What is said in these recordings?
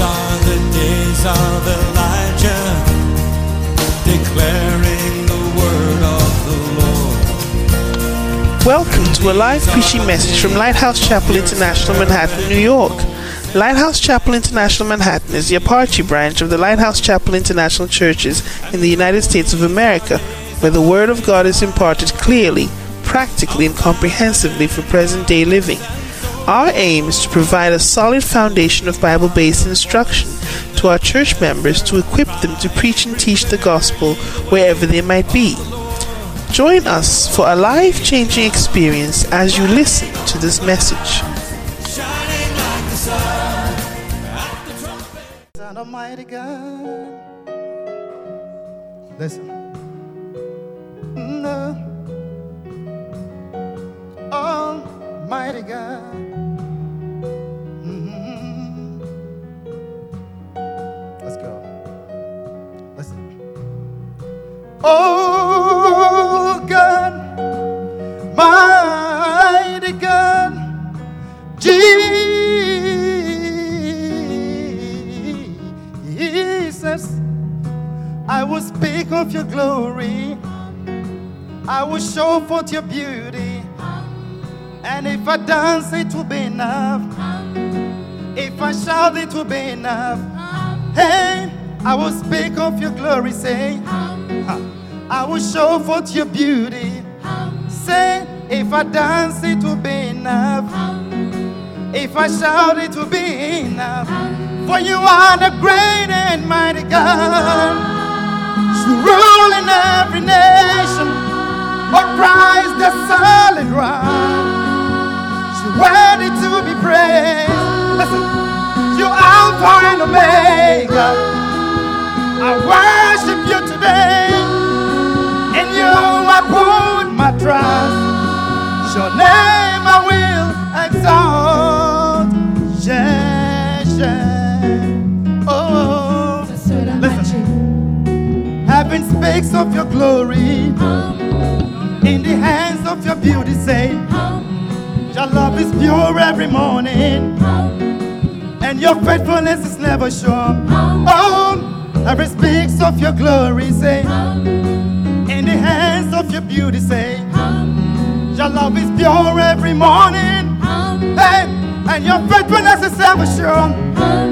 These are the days of Elijah, declaring the word of the Lord. Welcome to a live preaching message from Lighthouse Chapel International, Manhattan, New York. Lighthouse Chapel International Manhattan is the Apache branch of the Lighthouse Chapel International Churches in the United States of America, where the Word of God is imparted clearly, practically, and comprehensively for present day living. Our aim is to provide a solid foundation of Bible based instruction to our church members to equip them to preach and teach the gospel wherever they might be. Join us for a life changing experience as you listen to this message. Almighty God. Listen. No. Almighty God. Oh God, mighty God, Jesus, I will speak of your glory. I will show forth your beauty. And if I dance, it will be enough. If I shout, it will be enough. Hey, I will speak of your glory. Say. I will show forth your beauty. Say, if I dance, it will be enough. If I shout, it will be enough. For you are the great and mighty God. You rule in every nation. Or Christ the solid rock. You're worthy to be praised. Listen, you Alpha and Omega. I worship you today. I put my trust. Your name I will exalt. Yeah, yeah. Oh, listen. Heaven speaks of your glory. In the hands of your beauty, say, Your love is pure every morning. And your faithfulness is never sure. Oh, heaven speaks of your glory, say, Hands of your beauty, say, Your love is pure every morning. Hey, and your faithfulness is ever sure.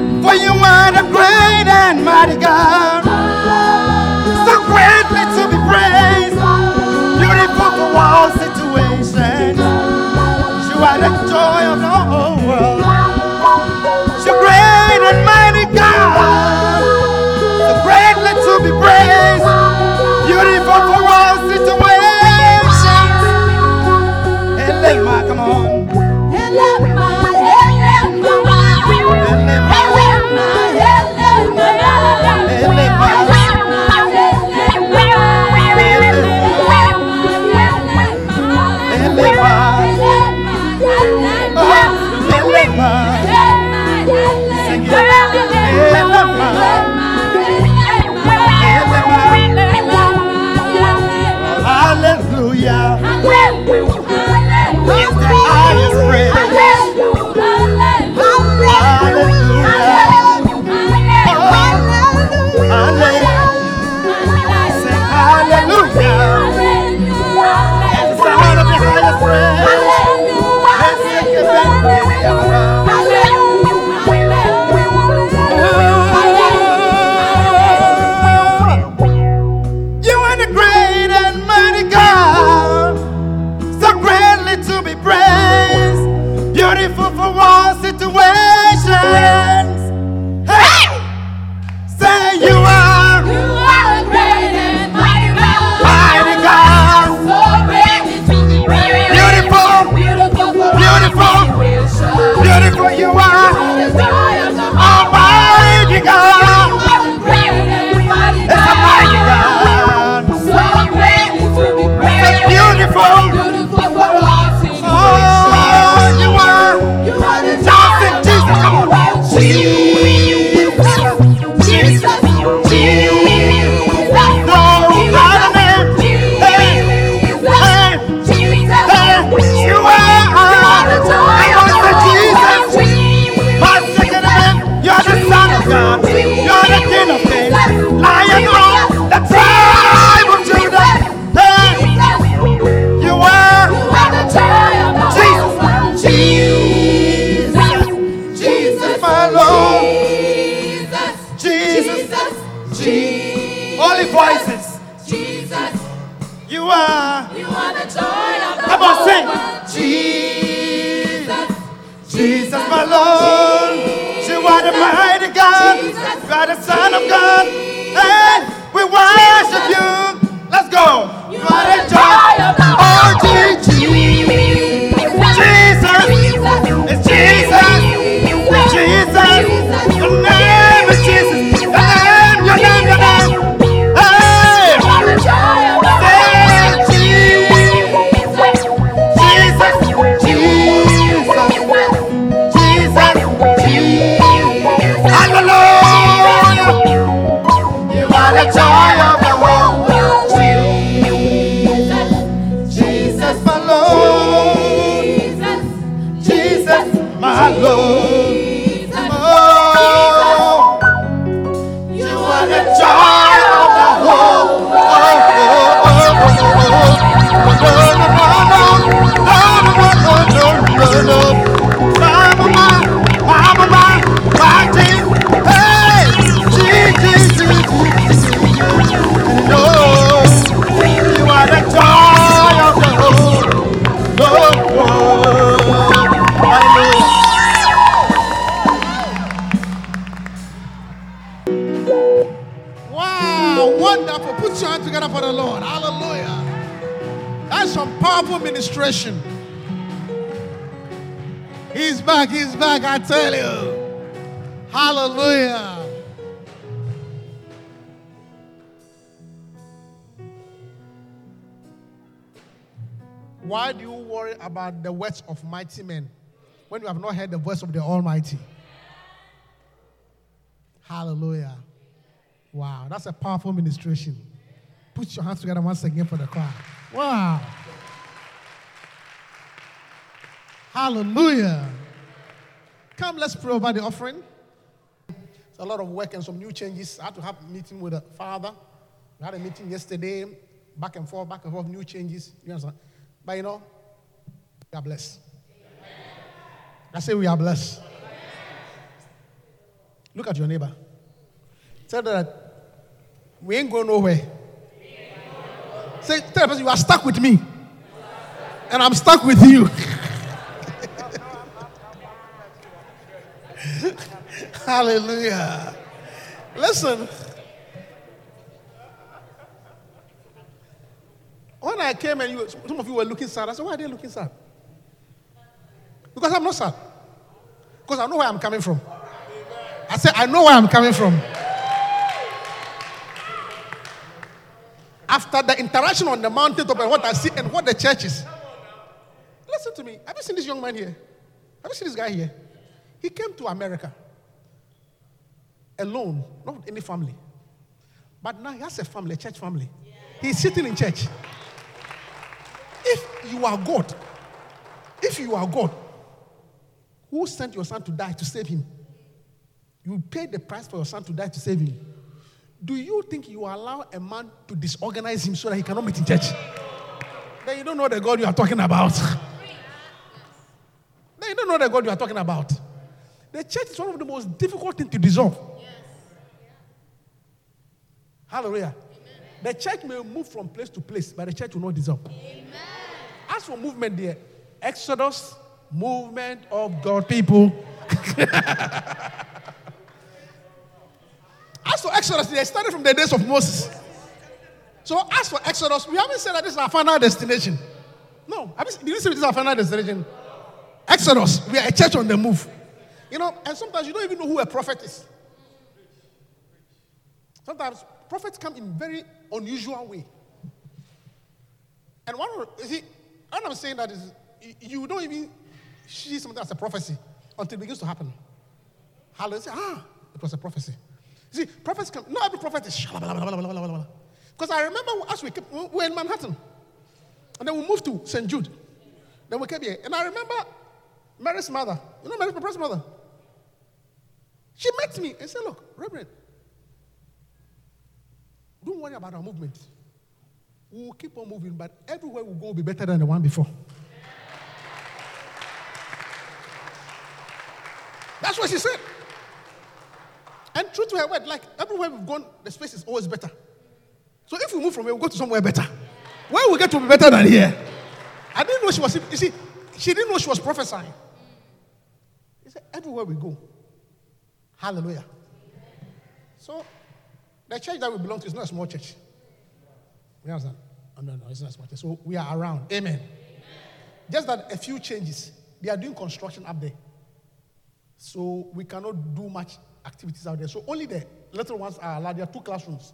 About the words of mighty men when you have not heard the voice of the Almighty? Hallelujah. Wow, that's a powerful ministration. Put your hands together once again for the crowd. Wow. Hallelujah. Come, let's pray over the offering. It's a lot of work and some new changes. I had to have a meeting with the father. We had a meeting yesterday, back and forth, back and forth, new changes. You understand? But you know, we are blessed. I say we are blessed. Look at your neighbor. Tell them that we ain't going nowhere. Say, tell the person you are stuck with me. And I'm stuck with you. Hallelujah. Listen. When I came and you, some of you were looking sad, I said, Why are they looking sad? Because I'm not sad. Because I know where I'm coming from. I said, I know where I'm coming from. After the interaction on the mountaintop and what I see and what the church is. Listen to me. Have you seen this young man here? Have you seen this guy here? He came to America alone, not with any family. But now he has a family, a church family. He's sitting in church. If you are God, if you are God, who sent your son to die to save him? You paid the price for your son to die to save him. Do you think you allow a man to disorganize him so that he cannot meet in church? Then you don't know the God you are talking about. then you don't know the God you are talking about. The church is one of the most difficult things to dissolve. Hallelujah. The church may move from place to place, but the church will not dissolve. As for movement, there, Exodus, movement of God people. As for Exodus, they started from the days of Moses. So as for Exodus, we haven't said that this is our final destination. No, have you, did you say this is our final destination? Exodus, we are a church on the move. You know, and sometimes you don't even know who a prophet is. Sometimes prophets come in very unusual way. And one, you see, what I'm saying that is, you don't even see something as a prophecy until it begins to happen. Hallelujah. Say, ah, it was a prophecy. You see, prophets come, not every prophet is. Because I remember as we, we were in Manhattan, and then we moved to St. Jude. Then we came here. And I remember Mary's mother. You know Mary's my mother? She met me and said, Look, Reverend, don't worry about our movement. We will keep on moving, but everywhere we go will be better than the one before. That's what she said. And true to her word, like everywhere we've gone, the space is always better. So if we move from here, we go to somewhere better. Where we get to be better than here. I didn't know she was, you see, she didn't know she was prophesying. He said, everywhere we go. Hallelujah. So the church that we belong to is not a small church. You understand? Oh, no, no, it's not a small church. So we are around. Amen. Just that a few changes. They are doing construction up there. So we cannot do much activities out there. So only the little ones are allowed. There are two classrooms.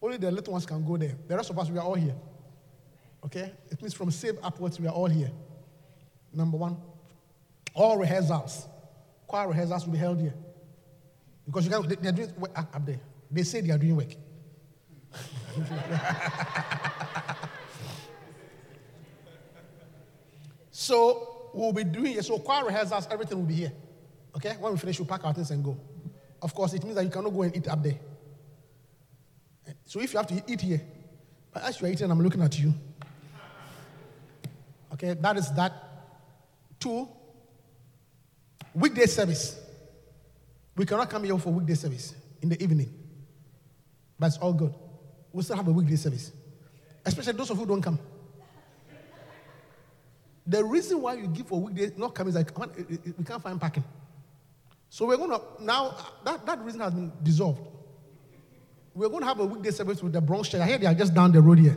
Only the little ones can go there. The rest of us, we are all here. Okay? It means from save upwards, we are all here. Number one, all rehearsals, choir rehearsals will be held here. Because you can, they, they are doing work up there. They say they are doing work. so we'll be doing it. So choir rehearsals, everything will be here. Okay? When we finish, we'll pack our things and go. Of course, it means that you cannot go and eat up there. So if you have to eat here, but as you are eating, I'm looking at you. Okay, that is that. Two, weekday service. We cannot come here for weekday service in the evening. But it's all good. We still have a weekday service. Especially those of you who don't come. The reason why you give for weekday not coming is like we can't find parking. So we're going to now that, that reason has been dissolved. We're going to have a weekday service with the Bronx Church. I hear they are just down the road here.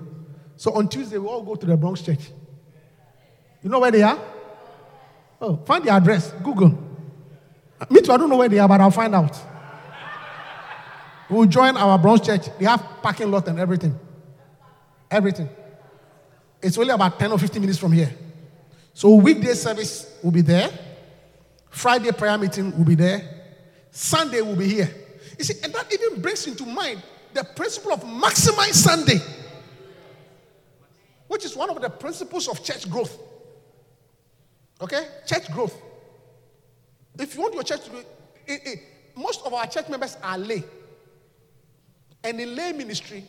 So on Tuesday, we all go to the Bronx Church. You know where they are? Oh, find the address. Google. Me too, I don't know where they are, but I'll find out. We'll join our Bronx Church. They have parking lot and everything. Everything. It's only about 10 or 15 minutes from here. So weekday service will be there. Friday prayer meeting will be there. Sunday will be here. You see, and that even brings into mind the principle of maximize Sunday, which is one of the principles of church growth. Okay? Church growth. If you want your church to be, eh, eh, most of our church members are lay. And in lay ministry,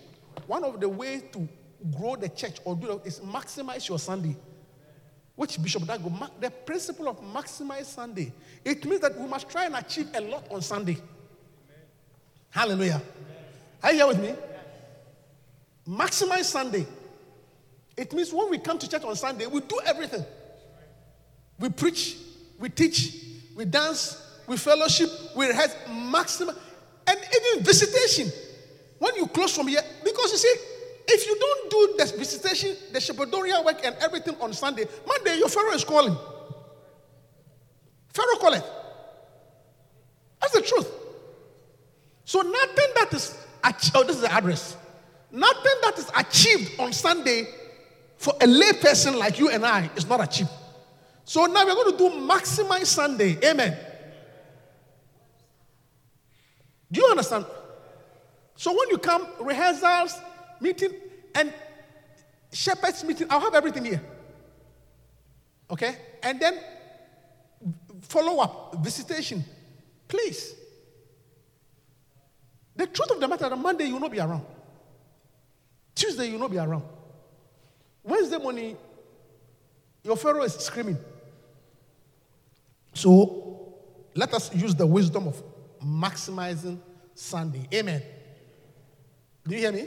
one of the ways to grow the church or do is maximize your Sunday. Which Bishop Dago, the principle of maximize Sunday. It means that we must try and achieve a lot on Sunday. Hallelujah. Are you here with me? Maximize Sunday. It means when we come to church on Sunday, we do everything. We preach, we teach, we dance, we fellowship, we rehearse maximum, and even visitation. When you close from here, because you see, if you don't do the visitation, the shepherdorial work and everything on Sunday, Monday your Pharaoh is calling. Pharaoh call it. That's the truth. So nothing that is oh, this is the address. Nothing that is achieved on Sunday for a lay person like you and I is not achieved. So now we're going to do maximize Sunday. Amen. Do you understand? So when you come, rehearsals, meeting, and shepherds meeting, I'll have everything here. Okay? And then follow up, visitation. Please. The truth of the matter, on Monday you will not be around. Tuesday you will not be around. Wednesday morning, your Pharaoh is screaming. So let us use the wisdom of maximizing Sunday. Amen. Do you hear me?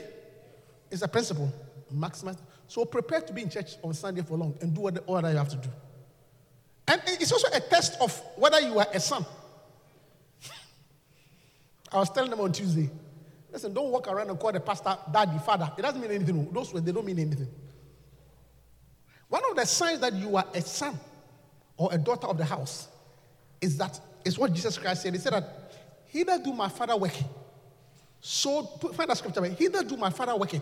It's a principle. Maximize. So prepare to be in church on Sunday for long and do what- all that you have to do. And it's also a test of whether you are a son. I was telling them on Tuesday, listen, don't walk around and call the pastor daddy, father. It doesn't mean anything. Those words, they don't mean anything. One of the signs that you are a son or a daughter of the house is that is what Jesus Christ said. He said that he that do my father work, so find that scripture. He that do my father work,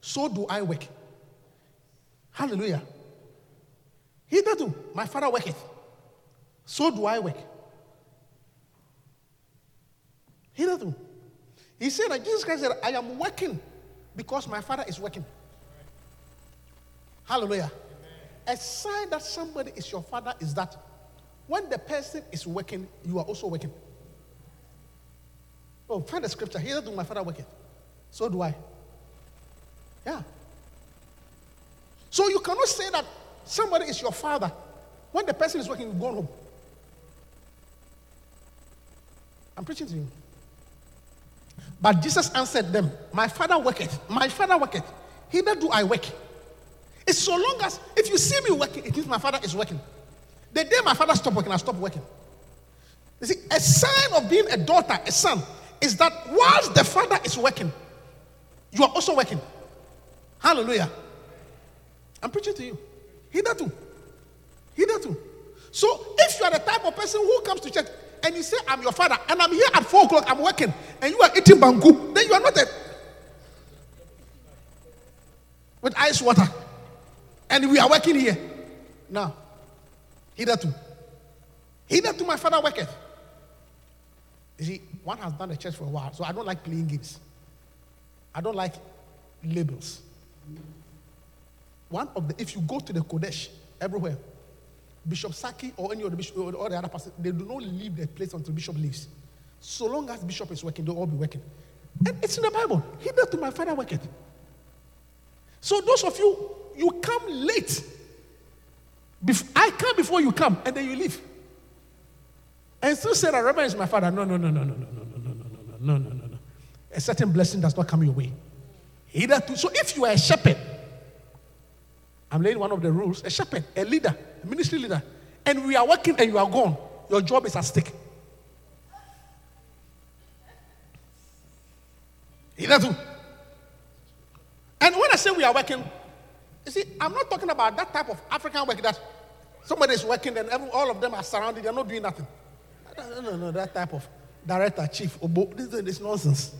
so do I work. Hallelujah. He that do my father worketh, so do I work. He that do. He said that Jesus Christ said, I am working because my father is working. Hallelujah. A sign that somebody is your father is that when the person is working, you are also working. Oh, find the scripture. He that do my father working. So do I. Yeah. So you cannot say that somebody is your father when the person is working, you've gone home. I'm preaching to you. But Jesus answered them, My father worketh, my father worketh. Hither do I work. It's so long as if you see me working, it means my father is working. The day my father stopped working, I stopped working. You see, a sign of being a daughter, a son, is that whilst the father is working, you are also working. Hallelujah. I'm preaching to you. Hitherto. Hitherto. So if you are the type of person who comes to church and you say, I'm your father, and I'm here at four o'clock, I'm working, and you are eating banku, then you are not a with ice water. And we are working here. Now, hitherto. Hitherto my father worketh. You see, one has done the church for a while, so I don't like playing games. I don't like labels. One of the, if you go to the Qodesh everywhere, Bishop Saki or any of the bishop or the other person, they do not leave the place until Bishop leaves. So long as Bishop is working, they'll all be working. And it's in the Bible. Hitherto my father worketh. So those of you, you come late. I come before you come, and then you leave. And still say that Reverend is my father. No, no, no, no, no, no, no, no, no, no, no, no, no, no. A certain blessing does not come your way. Hitherto. So if you are a shepherd, I'm laying one of the rules, a shepherd, a leader, a ministry leader, and we are working and you are gone, your job is at stake. Hitherto. And when I say we are working, you see, I'm not talking about that type of African work that somebody is working and every, all of them are surrounded, they're not doing nothing. No, no, no, that type of director, chief, obo, this, this is nonsense.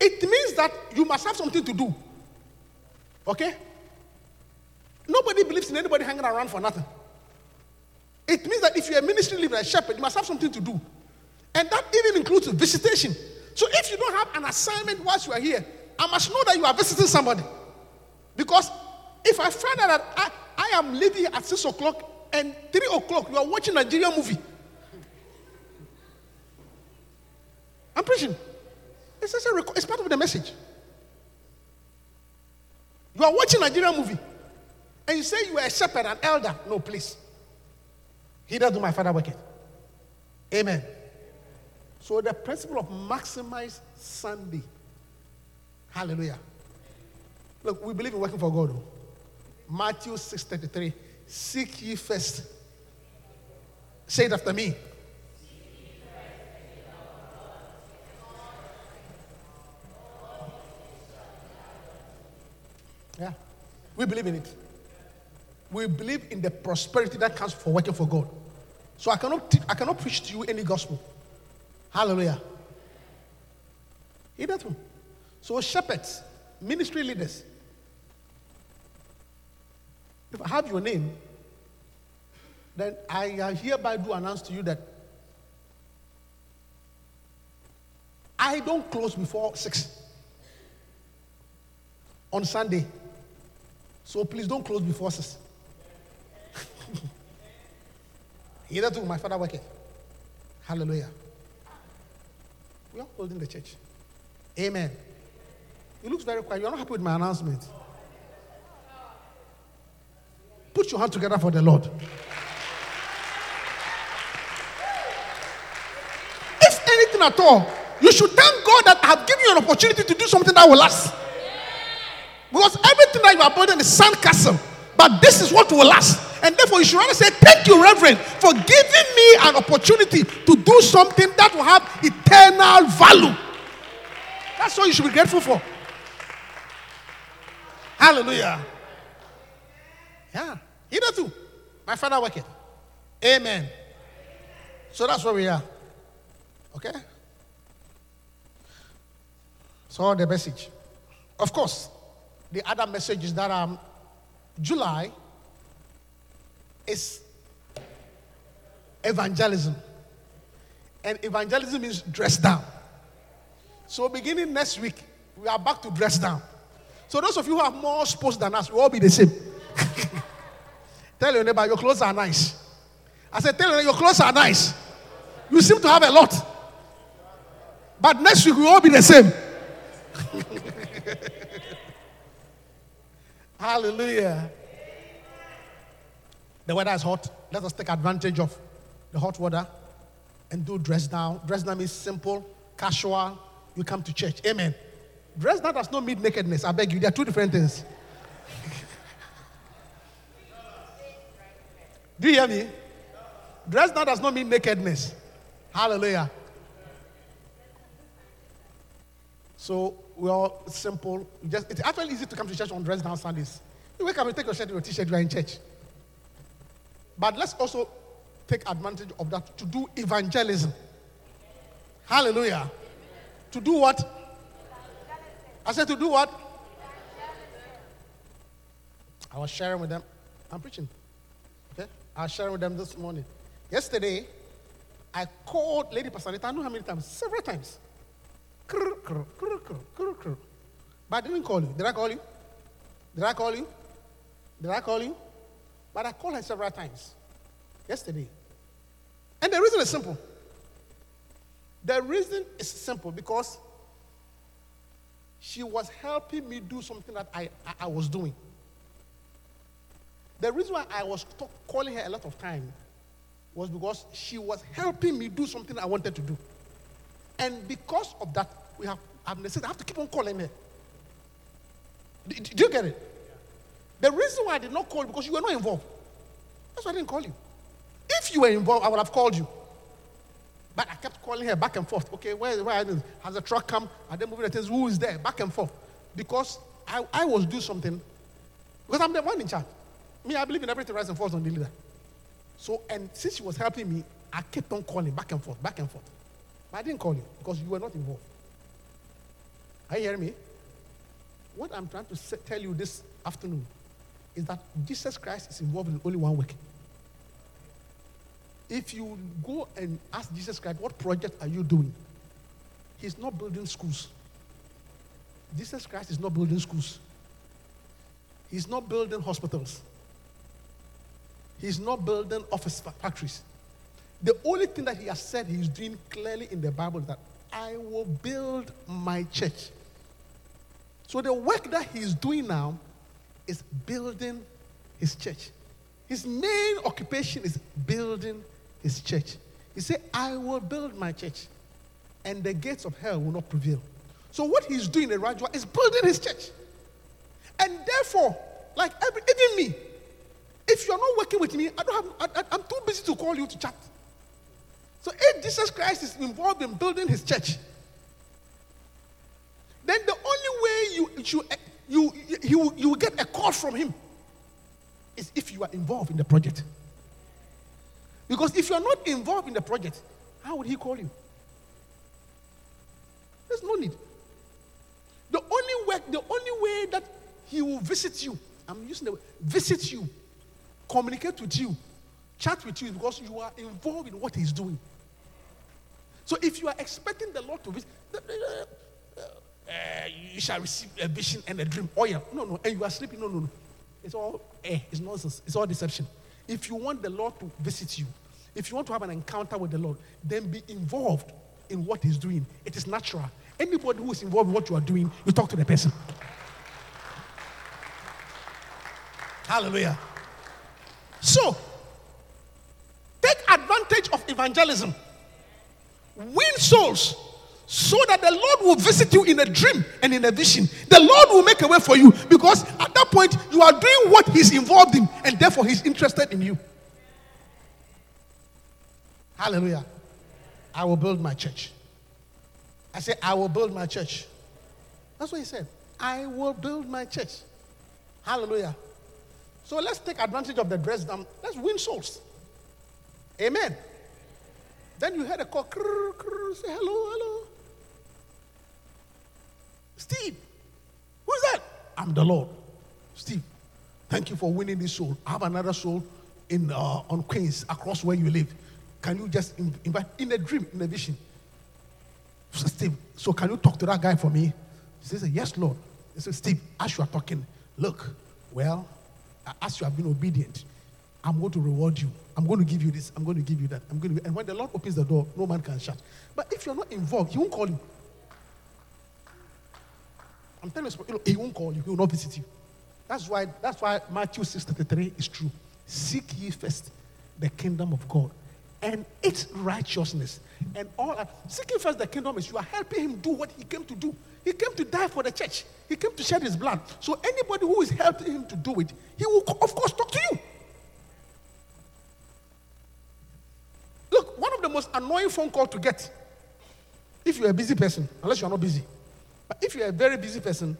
It means that you must have something to do. Okay? Nobody believes in anybody hanging around for nothing. It means that if you're a ministry leader, a shepherd, you must have something to do. And that even includes visitation. So if you don't have an assignment whilst you are here, I must know that you are visiting somebody. Because if I find out that I, I am leaving at 6 o'clock and 3 o'clock, you are watching a Nigerian movie. I'm preaching. It's, just a it's part of the message. You are watching a Nigerian movie and you say you are a shepherd, an elder. No, please. He does do my father work it. Amen. So the principle of maximize Sunday. Hallelujah. Look, we believe in working for God. Matthew 6:33. Seek ye first. Say it after me. Yeah. We believe in it. We believe in the prosperity that comes for working for God. So I cannot, te- I cannot preach to you any gospel. Hallelujah. Hear that one. So shepherds, ministry leaders. If I have your name, then I hereby do announce to you that I don't close before six on Sunday. So please don't close before six. Either to my father working. Hallelujah. We are holding the church. Amen. You looks very quiet. You're not happy with my announcement. Put your hand together for the Lord. If anything at all, you should thank God that I have given you an opportunity to do something that will last. Because everything that you are building is sandcastle. But this is what will last. And therefore, you should rather say, Thank you, Reverend, for giving me an opportunity to do something that will have eternal value. That's what you should be grateful for. Hallelujah. Yeah. Either too. My father working. Amen. So that's where we are. Okay? So the message. Of course, the other message is that um, July is evangelism. And evangelism means dress down. So beginning next week, we are back to dress down. So those of you who have more sports than us, will all be the same. tell your neighbor, your clothes are nice. I said, tell your neighbor, your clothes are nice. You seem to have a lot. But next week, we will all be the same. Hallelujah. The weather is hot. Let us take advantage of the hot weather. and do dress down. Dress down means simple, casual. You come to church. Amen. Dress down does not mean nakedness. I beg you. There are two different things. do you hear me? Dress down does not mean nakedness. Hallelujah. So we're all simple. Just it's actually easy to come to church on dress down Sundays. You wake up and take your shirt your t-shirt, you are in church. But let's also take advantage of that to do evangelism. Hallelujah. To do what? I said to do what? I was sharing with them. I'm preaching. Okay? I was sharing with them this morning. Yesterday, I called Lady Pastor I know how many times, several times. But I didn't call you. Did I call you? Did I call you? Did I call you? But I called her several times yesterday. And the reason is simple. The reason is simple because she was helping me do something that I, I, I was doing. The reason why I was talk, calling her a lot of time was because she was helping me do something I wanted to do. And because of that, we have necessarily I have to keep on calling her. Do, do you get it? The reason why I did not call you because you were not involved. That's why I didn't call you. If you were involved, I would have called you. But I kept calling her back and forth. Okay, where, where? Has the truck come? Are they moving the things? Who is there? Back and forth. Because I, I was doing something. Because I'm the one in charge. Me, I believe in everything rise and falls on the leader. So, and since she was helping me, I kept on calling back and forth, back and forth. But I didn't call you because you were not involved. Are you hearing me? What I'm trying to say, tell you this afternoon is that Jesus Christ is involved in only one work. If you go and ask Jesus Christ, what project are you doing? He's not building schools. Jesus Christ is not building schools. He's not building hospitals. He's not building office fa- factories. The only thing that he has said he's doing clearly in the Bible is that I will build my church. So the work that he's doing now is building his church. His main occupation is building his church. He said, I will build my church, and the gates of hell will not prevail. So what he's doing in Rajwa is building his church. And therefore, like every, even me, if you're not working with me, I don't have, I, I'm too busy to call you to chat. So if Jesus Christ is involved in building his church, then the only way you you you you, you will get a call from him is if you are involved in the project. Because if you are not involved in the project, how would he call you? There's no need. The only way, the only way that he will visit you, I'm using the word visit you, communicate with you, chat with you, because you are involved in what he's doing. So if you are expecting the Lord to visit, uh, you shall receive a vision and a dream. Oh yeah, no, no, and you are sleeping. No, no, no. It's all eh, it's nonsense. It's all deception. If you want the Lord to visit you, if you want to have an encounter with the Lord, then be involved in what He's doing. It is natural. Anybody who is involved in what you are doing, you talk to the person. Hallelujah. So, take advantage of evangelism. Win souls so that the Lord will visit you in a dream and in a vision. The Lord will make a way for you because at that point you are doing what He's involved in and therefore He's interested in you. Hallelujah. I will build my church. I say, I will build my church. That's what He said. I will build my church. Hallelujah. So let's take advantage of the dress down. Let's win souls. Amen. Then you heard a call. Krr, krr, say hello, hello. Steve, who's that? I'm the Lord. Steve, thank you for winning this soul. I have another soul in uh, on Queens across where you live. Can you just invite in a dream, in a vision? So, Steve, so can you talk to that guy for me? He says, Yes, Lord. He says, Steve, as you are talking, look, well, as you have been obedient, I'm going to reward you. I'm going to give you this. I'm going to give you that. I'm going to, and when the Lord opens the door, no man can shut. But if you're not involved, He won't call you. I'm telling you, He won't call you. He will not visit you. That's why. That's why Matthew 6:33 is true. Seek ye first the kingdom of God and its righteousness. And all that. Seeking first the kingdom is you are helping him do what he came to do. He came to die for the church. He came to shed his blood. So anybody who is helping him to do it, he will of course talk to you. Look, one of the most annoying phone call to get, if you're a busy person, unless you're not busy, but if you're a very busy person,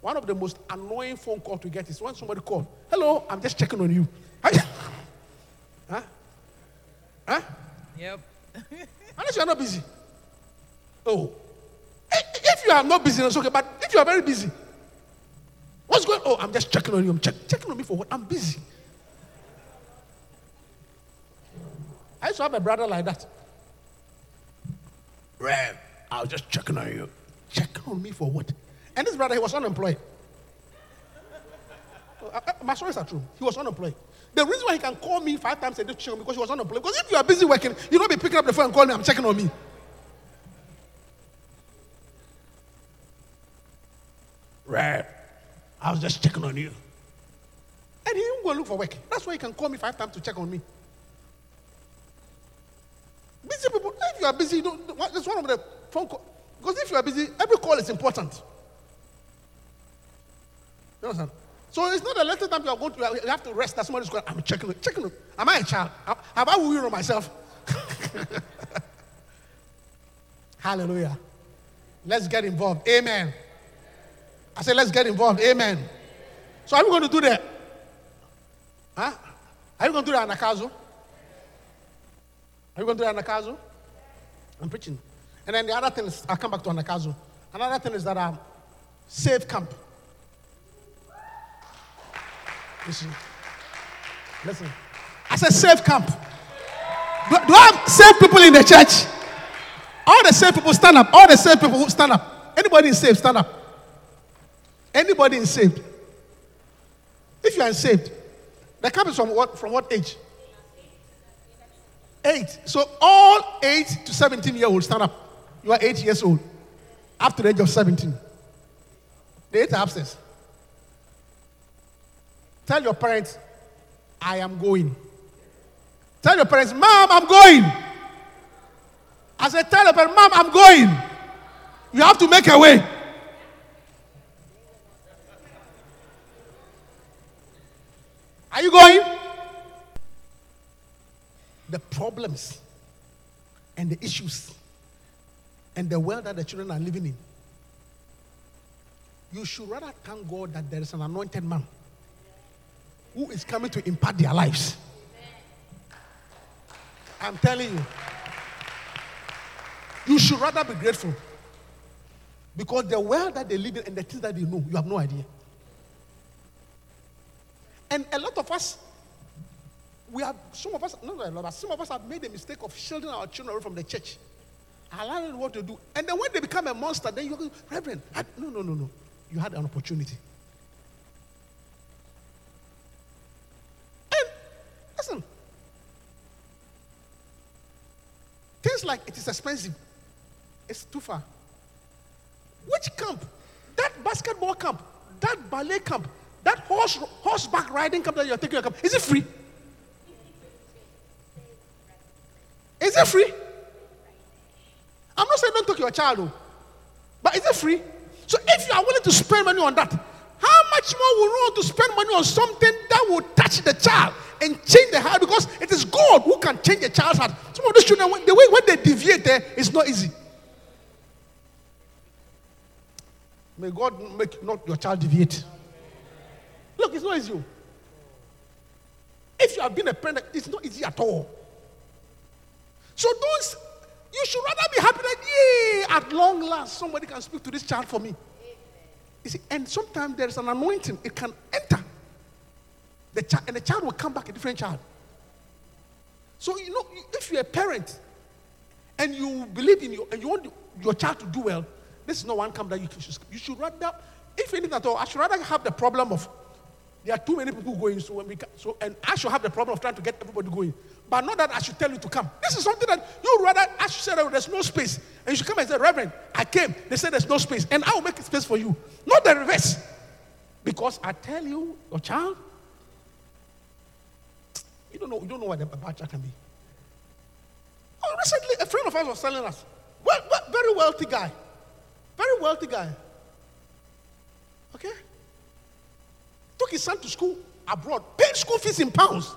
one of the most annoying phone call to get is when somebody calls, "Hello, I'm just checking on you." huh? Huh? Yep. Unless you're not busy. Oh, if you are not busy, it's okay. But if you are very busy, what's going? Oh, I'm just checking on you. I'm check, checking on me for what? I'm busy. I used to have a brother like that. Rev, I was just checking on you. Checking on me for what? And this brother, he was unemployed. Uh, uh, My stories are true. He was unemployed. The reason why he can call me five times a day to check on me because he was unemployed. Because if you are busy working, you don't be picking up the phone and calling me, I'm checking on me. Rev, I was just checking on you. And he didn't go look for work. That's why he can call me five times to check on me. Busy people, if you are busy, don't, what- that's one of the phone call. Because if you are busy, every call is important. You understand? So it's not the little time you are going to, you have to rest. That somebody's going, I'm checking it, checking it. Am I a child? Have I weary myself? Hallelujah. Let's get involved. Amen. I said, let's get involved. Amen. So are we going to do that? Huh? Are you going to do that, Anagkazo? Are you going to do that, Anagkazo? I'm preaching. And then the other thing is, I'll come back to Anagkazo. Another thing is that um, safe camp. Listen. Listen. I said save camp. Do, do I have saved people in the church? All the saved people stand up. All the saved people who stand up. Anybody is saved, stand up. Anybody is saved. If you are saved, the camp is from what from what age? Eight. So all eight to 17 year olds stand up. You are eight years old. Up to the age of 17. The eight are. Tell your parents, I am going. Tell your parents, Mom, I'm going. I Tell your parents, Mom, I'm going. You have to make a way. Are you going? The problems and the issues and the world that the children are living in. You should rather thank God that there is an anointed man who is coming to impart their lives. I'm telling you. You should rather be grateful. Because the world that they live in and the things that they know, you have no idea. And a lot of us, we have, some of us, not a lot, but some of us have made the mistake of shielding our children away from the church. Allowing what to do. And then when they become a monster, then you go, Reverend, I, no, no, no, no. You had an opportunity. And listen, things like it is expensive, it's too far. Which camp? That basketball camp, that ballet camp, that horse horseback riding camp that you're taking, is it free? Is it free? I'm not saying don't take your child, though, but is it free? So if you are willing to spend money on that, how much more will you want to spend money on something that will touch the child and change the heart? Because it is God who can change a child's heart. Some of these children, when- the way when they deviate there, it's not easy. May God make not your child deviate. Look, it's not easy. oh. If you have been a parent, it's not easy at all. So don't. You should rather be happy that yeah, at long last somebody can speak to this child for me. You see, and sometimes there is an anointing; it can enter the child, and the child will come back a different child. So you know, if you're a parent and you believe in you and you want your child to do well, this is not one camp that you should. You should rather, if anything at all, I should rather have the problem of there are too many people going. So when we so and I should have the problem of trying to get everybody going. But not that I should tell you to come. This is something that you rather I should say there's no space. And you should come and say, Reverend, I came. They said there's no space. And I will make space for you. Not the reverse. Because I tell you, your child, you don't know, you don't know what a bad child can be. Oh, recently, a friend of ours was telling us, well, well, very wealthy guy, very wealthy guy. Okay? Took his son to school abroad, paid school fees in pounds.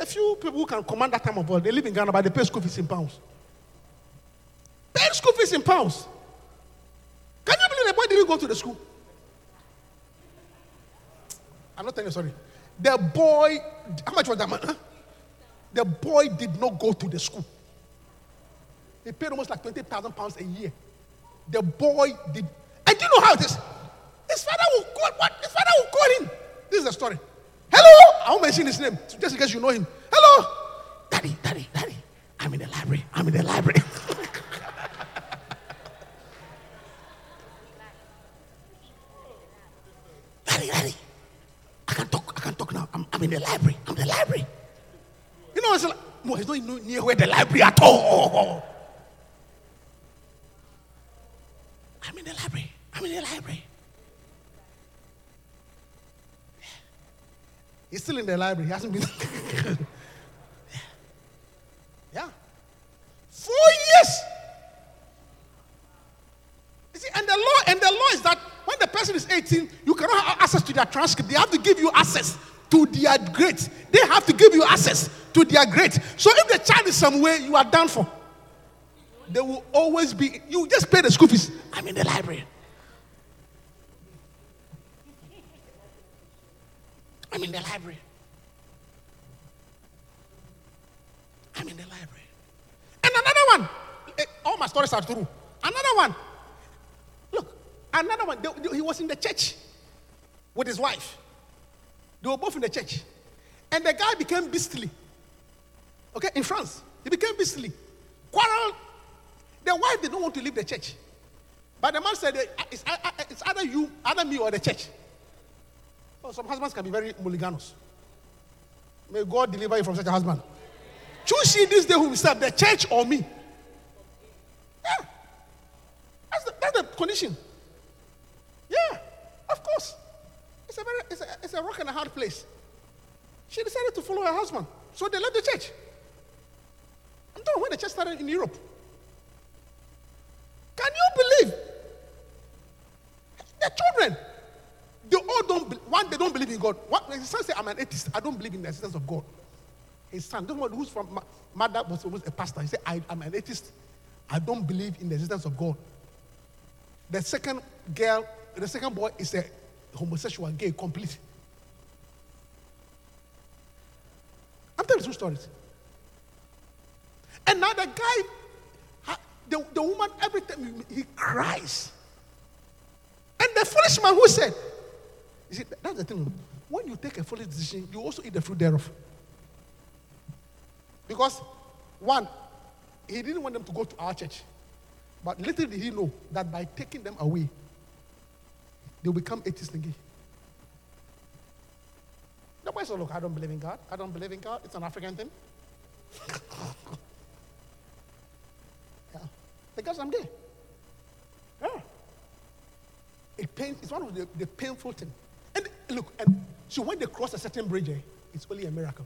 A few people who can command that time of world. They live in Ghana, but they pay school fees in pounds. Pay school fees in pounds. Can you believe the boy didn't go to the school? I'm not telling you, sorry. The boy, how much was that man? huh? The boy did not go to the school. He paid almost like 20,000 pounds a year. The boy did. And do you know how it is? His father will call, what? His father will call him. This is the story. Hello! I won't mention his name, just in case you know him. Hello! Daddy, daddy, daddy. I'm in the library. I'm in the library. daddy, daddy. I can talk. I can talk now. I'm, I'm in the library. I'm in the library. You know, it's like, no, it's not even near where the library at all. I'm in the library. I'm in the library. He's still in the library. He hasn't been. yeah. Four years. You see, and the law, and the law is that when the person is 18, you cannot have access to their transcript. They have to give you access to their grades. They have to give you access to their grades. So if the child is somewhere, you are done for. They will always be. You just pay the school fees. I'm in the library. I'm in the library. I'm in the library. And another one. Eh, All my stories are true. Another one. Look, another one. He was in the church with his wife. They were both in the church. And the guy became beastly. Okay, in France. He became beastly. Quarreled. The wife did not want to leave the church. But the man said, eh, it's, eh, it's either you, either me, or the church. Oh, some husbands can be very mulliganous. May God deliver you from such a husband. Choose ye this day whom you serve, the church or me. Yeah. That's the, that's the condition. Yeah, of course. It's a very it's a, it's a rock and a hard place. She decided to follow her husband. So they left the church. I'm talking when the church started in Europe. Can you believe? The children, they all don't, one, they don't believe in God. One, his son said, I'm an atheist. I don't believe in the existence of God. His son, don't know who's from, mother was almost a pastor. He said, I, I'm an atheist. I don't believe in the existence of God. The second girl, the second boy is a homosexual, gay, complete. I'm telling two stories. And now the guy, the, the woman, every time he cries. And the foolish man who said, you see, that's the thing. When you take a foolish decision, you also eat the fruit thereof. Because, one, he didn't want them to go to our church. But little did he know that by taking them away, they'll become atheists again. The boy said, Look, I don't believe in God. I don't believe in God. It's an African thing. yeah. Because I'm gay. Yeah. It it's one of the, the painful things. Look, and so when they cross a certain bridge, eh, it's only a miracle.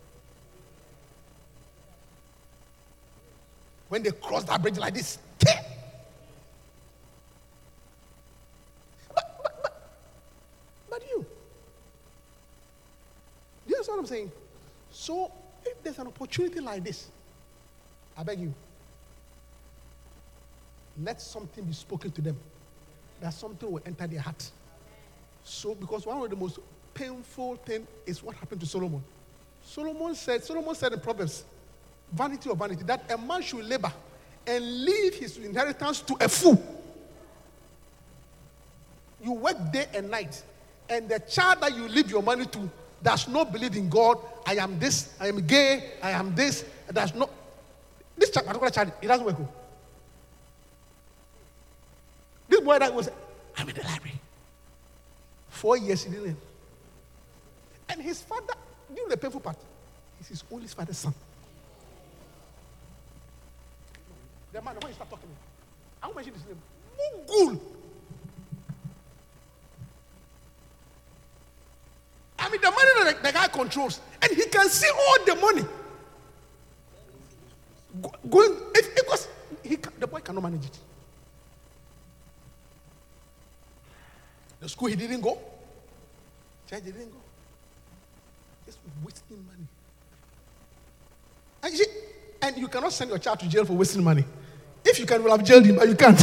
When they cross that bridge like this, but, but, but, but you, you understand what I'm saying? So if there's an opportunity like this, I beg you, let something be spoken to them. That something will enter their heart. So, because one of the most painful thing is what happened to Solomon. Solomon said, Solomon said in Proverbs, vanity of vanity, that a man should labor and leave his inheritance to a fool. You work day and night, and the child that you leave your money to does not believe in God. I am this, I am gay, I am this, does not. This child, particular child, it doesn't work. oh. This boy that was, I'm in the library. Four years he didn't. And his father, you know the painful part, he's his only father's son. The man, when you start talking, I won't mention his name. Mungul. I mean, the money that the, guy controls, and he can see all the money. Going, if, because he, the boy cannot manage it. The school he didn't go, church he didn't go. Wasting money. And you, and you cannot send your child to jail for wasting money. If you can, will have jailed him, but you can't.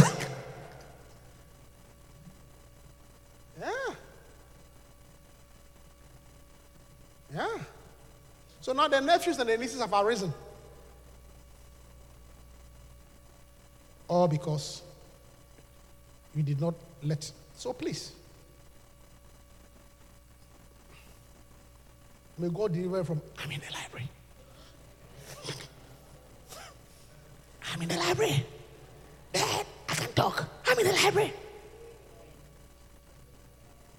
yeah. Yeah. So now the nephews and the nieces have arisen. All because you did not let. So please. May God deliver from, I'm in the library. I'm in the library. Dad, I can talk. I'm in the library.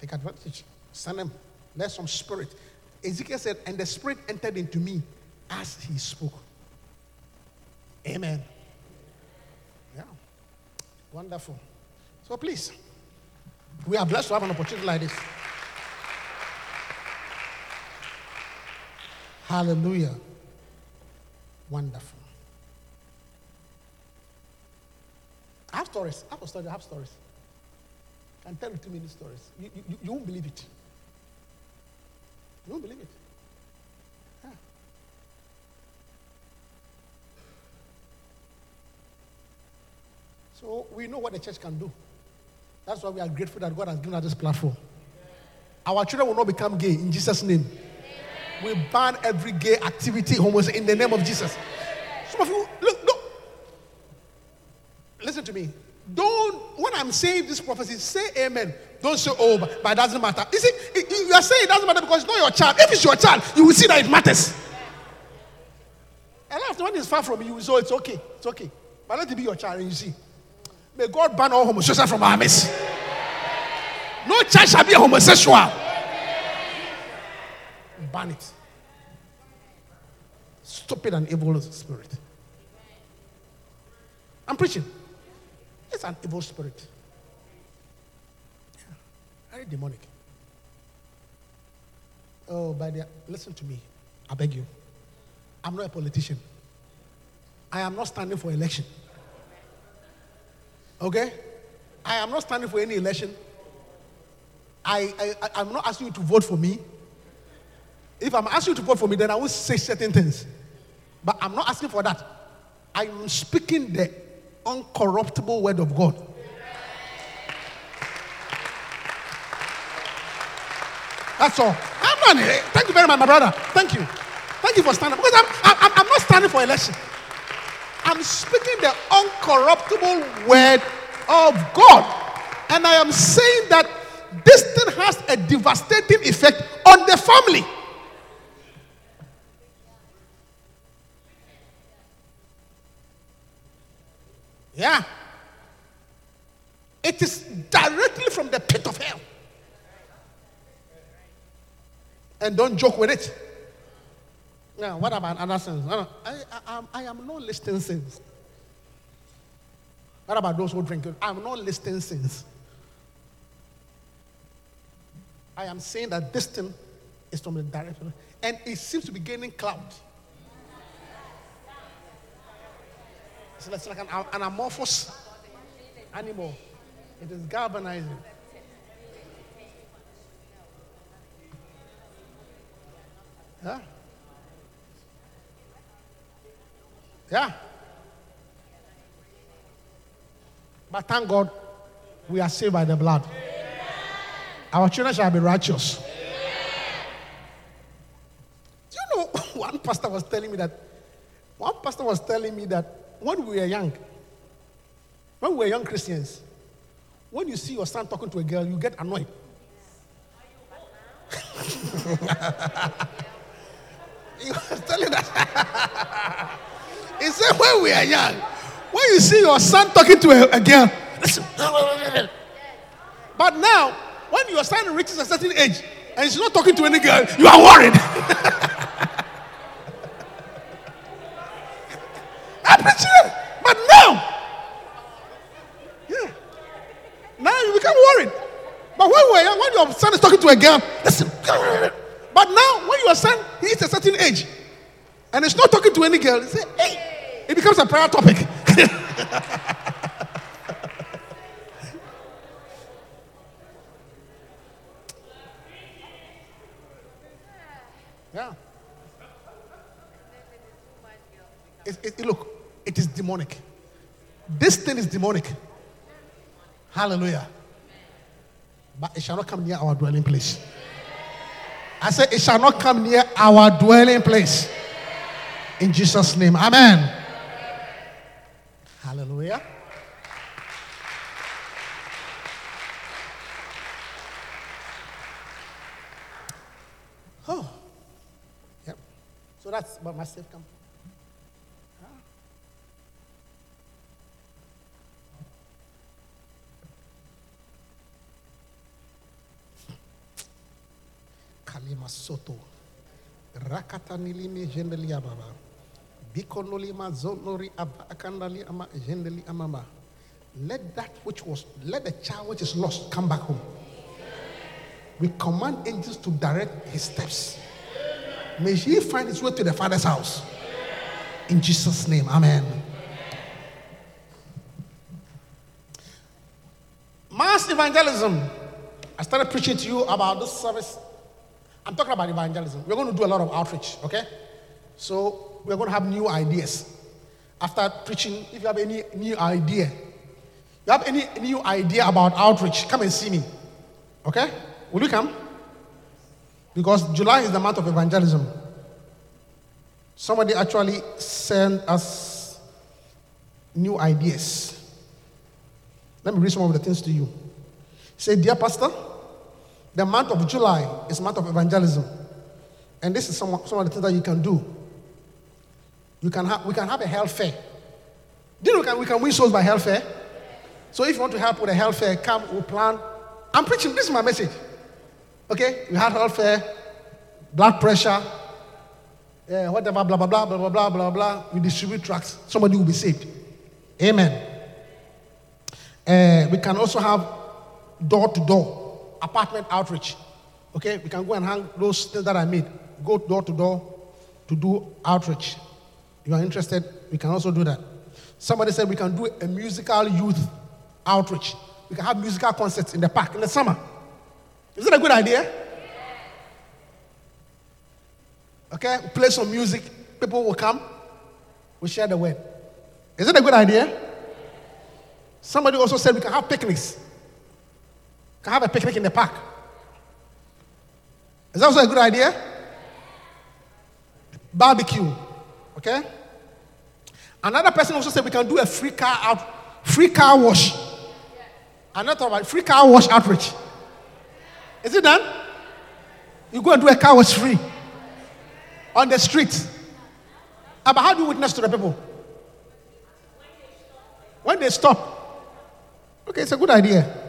Take advantage. Send them. Let some spirit. Ezekiel said, and the spirit entered into me as he spoke. Amen. Yeah. Wonderful. So please, we are blessed to have an opportunity like this. Hallelujah. Wonderful. I have stories. I have stories. I have stories. I can tell you two minute stories. You, you, you won't believe it. You won't believe it. So we know what the church can do. That's why we are grateful that God has given us this platform. Our children will not become gay in Jesus' name. We ban every gay activity homosexual in the name of Jesus. Some of you, look, look. Listen to me. Don't, when I'm saying this prophecy, say amen. Don't say, oh, but, but it doesn't matter. You see, you- are saying it doesn't matter because it's not your child. If it's your child, you will see that it matters. And after when it's far from you, you, so oh, it's okay. It's okay. But let it be your child and you see. May God ban all homosexuals from our midst. No child shall be a homosexual. Ban it. Stupid and evil spirit. I'm preaching. It's an evil spirit. Very demonic. Oh, by the listen to me. I beg you. I'm not a politician. I am not standing for election. Okay? I am not standing for any election. I, I- I'm not asking you to vote for me. If I'm asking you to vote for me, then I will say certain things. But I'm not asking for that. I'm speaking the uncorruptible word of God. That's all. Thank you very much, my brother. Thank you. Thank you for standing. Because I'm, I'm, I'm not standing for election. I'm speaking the uncorruptible word of God. And I am saying that this thing has a devastating effect on the family. Yeah. It is directly from the pit of hell. And don't joke with it. Now, what about other sins? I, I, am- I am not listing sins. What about those who drink? I'm not listing sins. I am saying that this thing is from the direction, and it seems to be gaining clout. It's like, it's like an, an amorphous animal. It is galvanizing. Yeah. Yeah. But thank God, we are saved by the blood. Our children shall be righteous. Do you know, one pastor was telling me that, one pastor was telling me that when we were young, when we were young Christians, when you see your son talking to a girl, you get annoyed. he was telling that. he said, when we are young, when you see your son talking to a, a girl, listen. But now, when your son reaches a certain age and he's not talking to any girl, you are worried. It. But now, yeah, now you become worried. But when we're when your son is talking to a girl, listen. But now, when your son hits a certain age and he's not talking to any girl, he say, hey, it becomes a prayer topic. yeah. It- it- look, it is demonic. This thing is demonic. Hallelujah. But it shall not come near our dwelling place. I said, it shall not come near our dwelling place. In Jesus' name. Amen. Hallelujah. Oh. Yep. So that's what my safe come. Kalima Soto. Jendeli ababa. Zonori aba akandali ama jendeli amama. Let that which was, let the child which is lost come back home. We command angels to direct his steps. May he find his way to the father's house. In Jesus' name, amen. Mass evangelism. I started preaching to you about this service I'm talking about evangelism. We're going to do a lot of outreach, okay? So we're going to have new ideas. After preaching, if you have any new idea, you have any new idea about outreach, come and see me. Okay? Will you come? Because July is the month of evangelism. Somebody actually sent us new ideas. Let me read some of the things to you. Say, Dear Pastor, the month of July is month of evangelism. And this is some, some of the things that you can do. You can have, we can have a health fair. Do you know we can, we can win souls by health fair? So if you want to help with a health fair, come, we'll plan. I'm preaching, this is my message. Okay? We have health fair, blood pressure, yeah, whatever, blah, blah, blah, blah, blah, blah, blah, blah. We distribute tracts. Somebody will be saved. Amen. Uh, we can also have door to door apartment outreach. Okay, we can go and hang those things that I made. Go door to door to do outreach. If you are interested, we can also do that. Somebody said we can do a musical youth outreach. We can have musical concerts in the park in the summer. Is that a good idea? Okay, play some music, people will come, we share the word. Is it a good idea? Somebody also said we can have picnics. Can have a picnic in the park. Is that also a good idea? Barbecue. Okay? Another person also said we can do a free car out, free car wash. Another about free car wash outreach. Is it done? You go and do a car wash free on the street. But how do you witness to the people? When they stop. Okay, it's a good idea.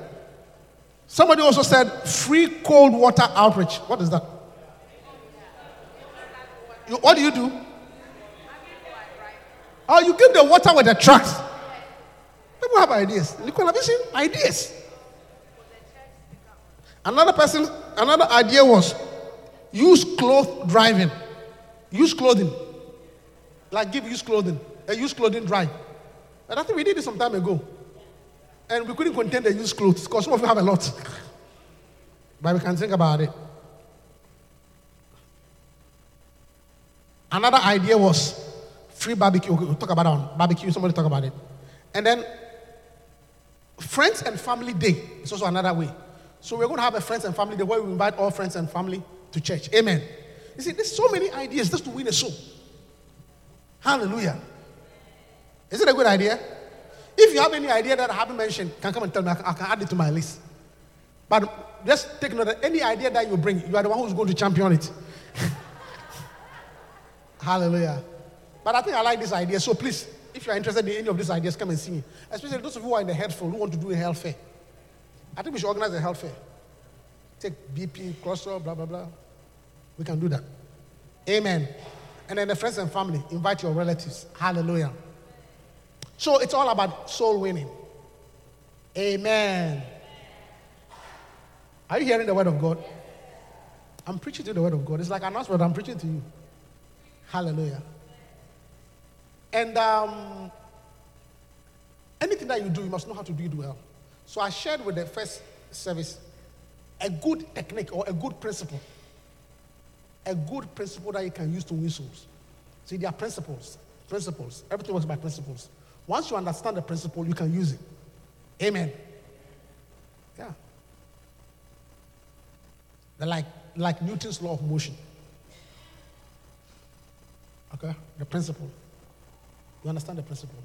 Somebody also said free cold water outreach. What is that? You, what do you do? Oh, you give the water with the trucks. People have ideas. Nicole, have you seen ideas? Another person, another idea was use cloth driving. Use clothing. Like give use clothing. A use clothing drive. And I think we did it some time ago. And we couldn't contain the used clothes because some of you have a lot. But we can think about it. Another idea was free barbecue. We'll talk about that. Barbecue, somebody talk about it. And then friends and family day is also another way. So we're going to have a friends and family day where we invite all friends and family to church. Amen. You see, there's so many ideas just to win a soul. Hallelujah. Is it a good idea? If you have any idea that I haven't mentioned, can come and tell me. I can, add it to my list. But just take note that any idea that you bring, you are the one who's going to champion it. Hallelujah. But I think I like this idea. So please, if you are interested in any of these ideas, come and see me. Especially those of you who are in the healthful who want to do a health fair. I think we should organize a health fair. Take BP, cholesterol, blah, blah, blah. We can do that. Amen. And then the friends and family, invite your relatives. Hallelujah. So it's all about soul winning. Amen. Are you hearing the word of God? I'm preaching to the word of God. It's like an announcement, I'm preaching to you. Hallelujah. And um, anything that you do, you must know how to do it well. So I shared with the first service a good technique or a good principle. A good principle that you can use to win souls. See, there are principles. Principles. Everything works by principles. Once you understand the principle, you can use it. Amen. Yeah. They're like, like Newton's law of motion. Okay? The principle. You understand the principle?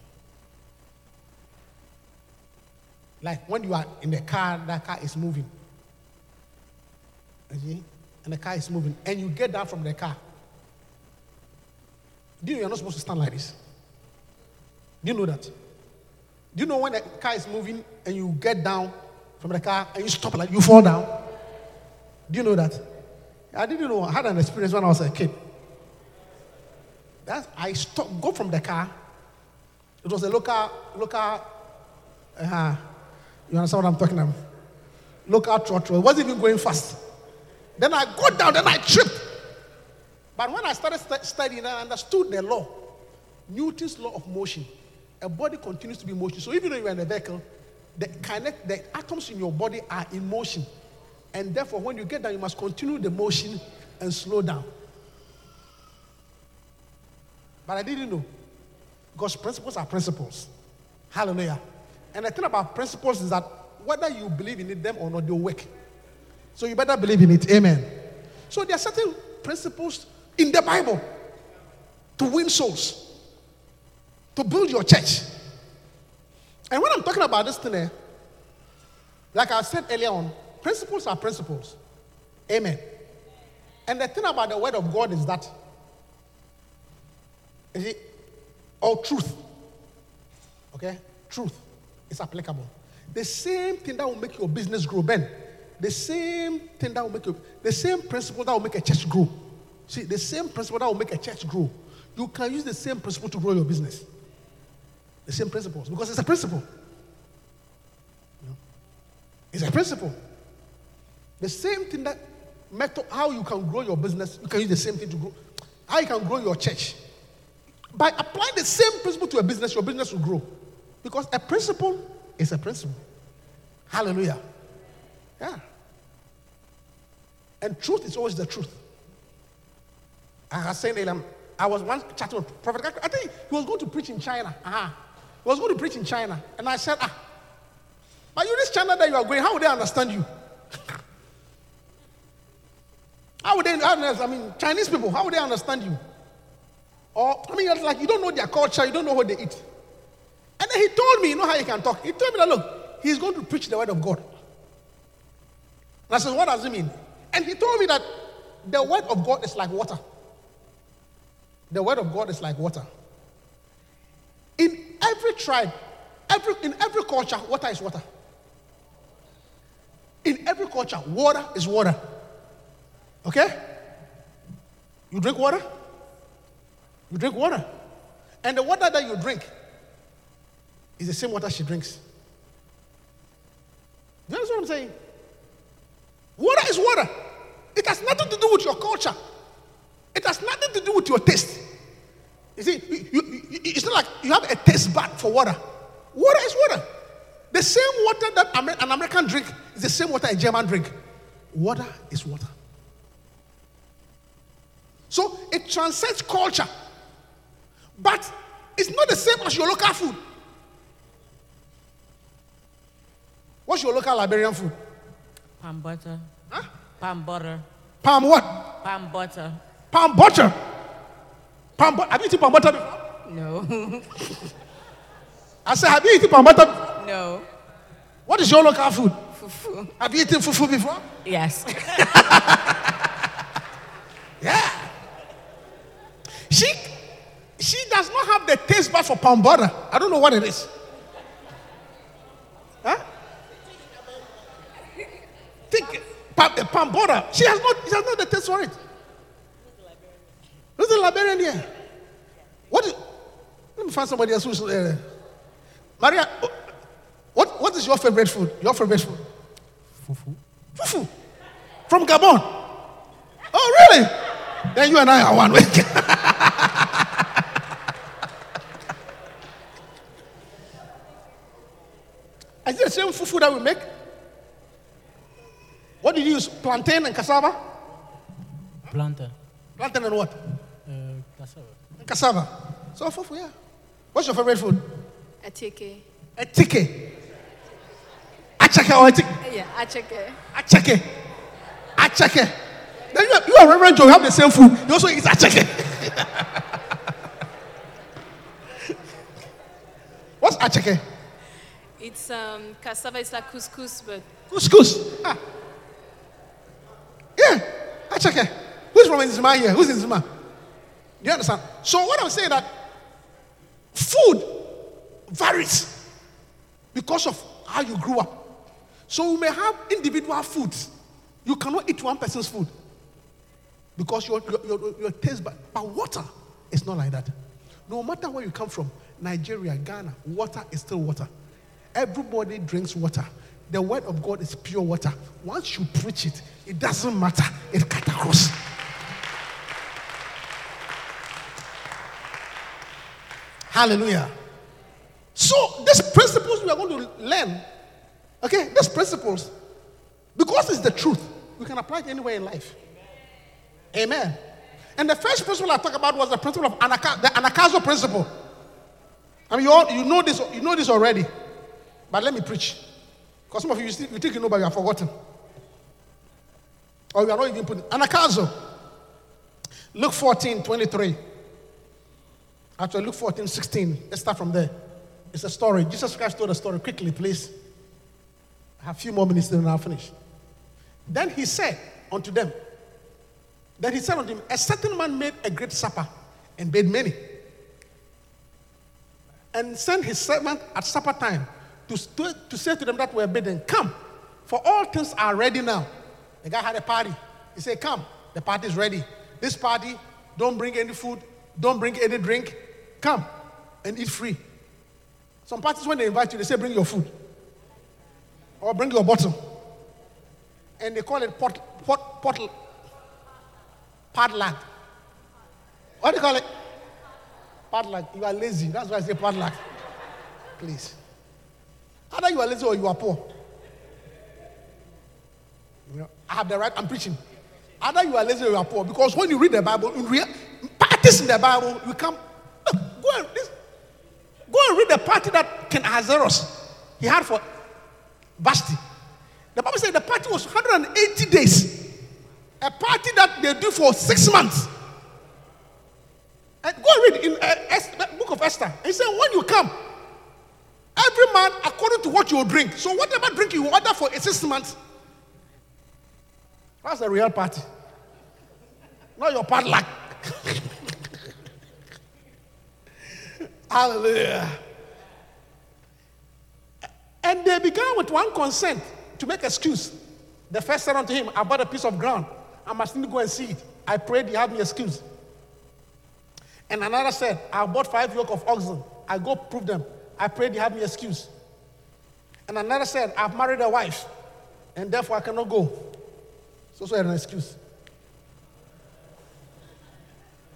Like when you are in the car, that car is moving. You see? And the car is moving. And you get down from the car. Do you know you're not supposed to stand like this? Do you know that? Do you know when a car is moving and you get down from the car and you stop like you fall down? Do you know that? I didn't know. I had an experience when I was a kid. I stopped, go from the car. It was a local, local, uh, you understand what I'm talking about? Local trotro. It wasn't even going fast. Then I go down, then I tripped. But when I started stu- studying, I understood the law. Newton's law of motion. A body continues to be in motion. So even though you're in a vehicle, the, kinet- the atoms in your body are in motion. And therefore, when you get down, you must continue the motion and slow down. But I didn't know. Because principles are principles. Hallelujah. And the thing about principles is that whether you believe in them or not, they'll work. So you better believe in it. Amen. So there are certain principles in the Bible to win souls, to build your church. And when I'm talking about this thing, eh, like I said earlier on, principles are principles. Amen. And the thing about the word of God is that, is it all truth? Okay? Truth is applicable. The same thing that will make your business grow, Ben. The same thing that will make you, the same principle that will make a church grow. See, the same principle that will make a church grow. You can use the same principle to grow your business. The same principles, because it's a principle. You know? It's a principle. The same thing that method, how you can grow your business, you can use the same thing to grow. How you can grow your church. By applying the same principle to a business, your business will grow. Because a principle is a principle. Hallelujah. Yeah. And truth is always the truth. I was saying, earlier, I was once chatting with Prophet. I think he was going to preach in China. Uh-huh. Was going to preach in China. And I said, ah, but you, this China that you are going, how would they understand you? how would they? I mean, Chinese people, how would they understand you? Or, I mean, it's like you don't know their culture, you don't know what they eat. And then he told me, you know how he can talk? He told me that, look, he's going to preach the word of God. And I said, what does it mean? And he told me that the word of God is like water. The word of God is like water. In every tribe, every, in every culture, water is water. In every culture, water is water. Okay? You drink water? You drink water. And the water that you drink is the same water she drinks. You understand what I'm saying? Water is water. It has nothing to do with your culture. It has nothing to do with your taste. You see, you, you, it's not like you have a taste bud for water. Water is water. The same water that Amer- an American drink is the same water a German drink. Water is water. So it transcends culture. But it's not the same as your local food. What's your local Liberian food? Palm butter. Huh? Palm butter. Palm what? Palm butter. Palm butter. Palm butter. Have you eaten palm butter before? No. I said, have you eaten palm butter before? no. What is your local food? Fufu. Have you eaten fufu before? Yes. Yeah. She, she does not have the taste bud for palm butter. I don't know what it is. Huh? Think palm, palm butter. She has not. She has not the taste for it. Who's the librarian here? What? Is, let me find somebody else who's there. Eh, Maria, what, what is your favorite food? Your favorite food? Fufu. Fufu. From Gabon. Oh, really? Then you and I are one week. is it the same fufu that we make? What did you use? Plantain and cassava? Plantain. Plantain and what? Cassava. Cassava. So fufu, yeah. What's your favorite food? Acheke. Etike. Achake or etike? Yeah, acheke. Achake. Achake. Then you are, you are Reverend Joe, you have the same food. You also eat achake. What's achake? It's um, cassava. It's like couscous, but Couscous. Ah. Yeah, achake. Who's from Nzima here? Who's in Nzima? Do you understand? So what I'm saying that food varies because of how you grew up. So we may have individual foods. You cannot eat one person's food because your, your, your, your taste bud. But water is not like that. No matter where you come from, Nigeria, Ghana, water is still water. Everybody drinks water. The word of God is pure water. Once you preach it, it doesn't matter. It cut across. Hallelujah. So these principles we are going to learn, okay, these principles, because it's the truth, we can apply it anywhere in life. Amen. And the first principle I talked about was the principle of anaka- the Anagkazo principle. I mean, you, all, you know this, you know this already, but let me preach. Because some of you, you, you think you know, but you have forgotten. Or you are not even putting Anagkazo. Luke 14, 23. Actually, Luke 14, 16. Let's start from there. It's a story. Jesus Christ told a story. Quickly, please. I have a few more minutes, then I'll finish. Then he said unto them, Then he said unto him, A certain man made a great supper and bade many. And sent his servant at supper time to, to, to say to them that were bidden, Come, for all things are ready now. The guy had a party. He said, Come, the party is ready. This party, don't bring any food, don't bring any drink. Come and eat free. Some parties, when they invite you, they say, Bring your food or bring your bottle. And they call it pot, pot, pot, padlock. What do you call it? Padlock. You are lazy. That's why I say padlock. Please. Either you are lazy or you are poor. You know, I have the right, I'm preaching. Either you are lazy or you are poor. Because when you read the Bible, in real parties in the Bible, you come. Go and this, go and read the party that King Ahasuerus he had for Vashti. The Bible said the party was 180 days. A party that they do for six months. And go and read in uh, book of Esther. He said, when you come, every man according to what you will drink. So whatever drink you order for six months, that's a real party. Not your part padlock. Hallelujah. And they began with one consent to make excuse. The first said unto him, I bought a piece of ground. I must need to go and see it. I prayed you have me excuse. And another said, I bought five yoke of oxen. I go prove them. I prayed you have me excuse. And another said, I've married a wife, and therefore I cannot go. So also an excuse.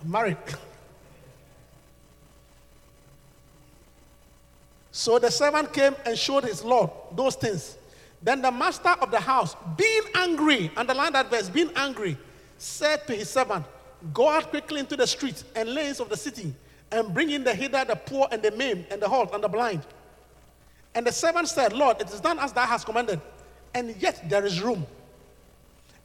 I'm married. So the servant came and showed his Lord those things. Then the master of the house, being angry, underline that verse, being angry, said to his servant, Go out quickly into the streets and lanes of the city and bring in the hither, the poor, and the maimed, and the halt, and the blind. And the servant said, Lord, it is done as thou hast commanded, and yet there is room.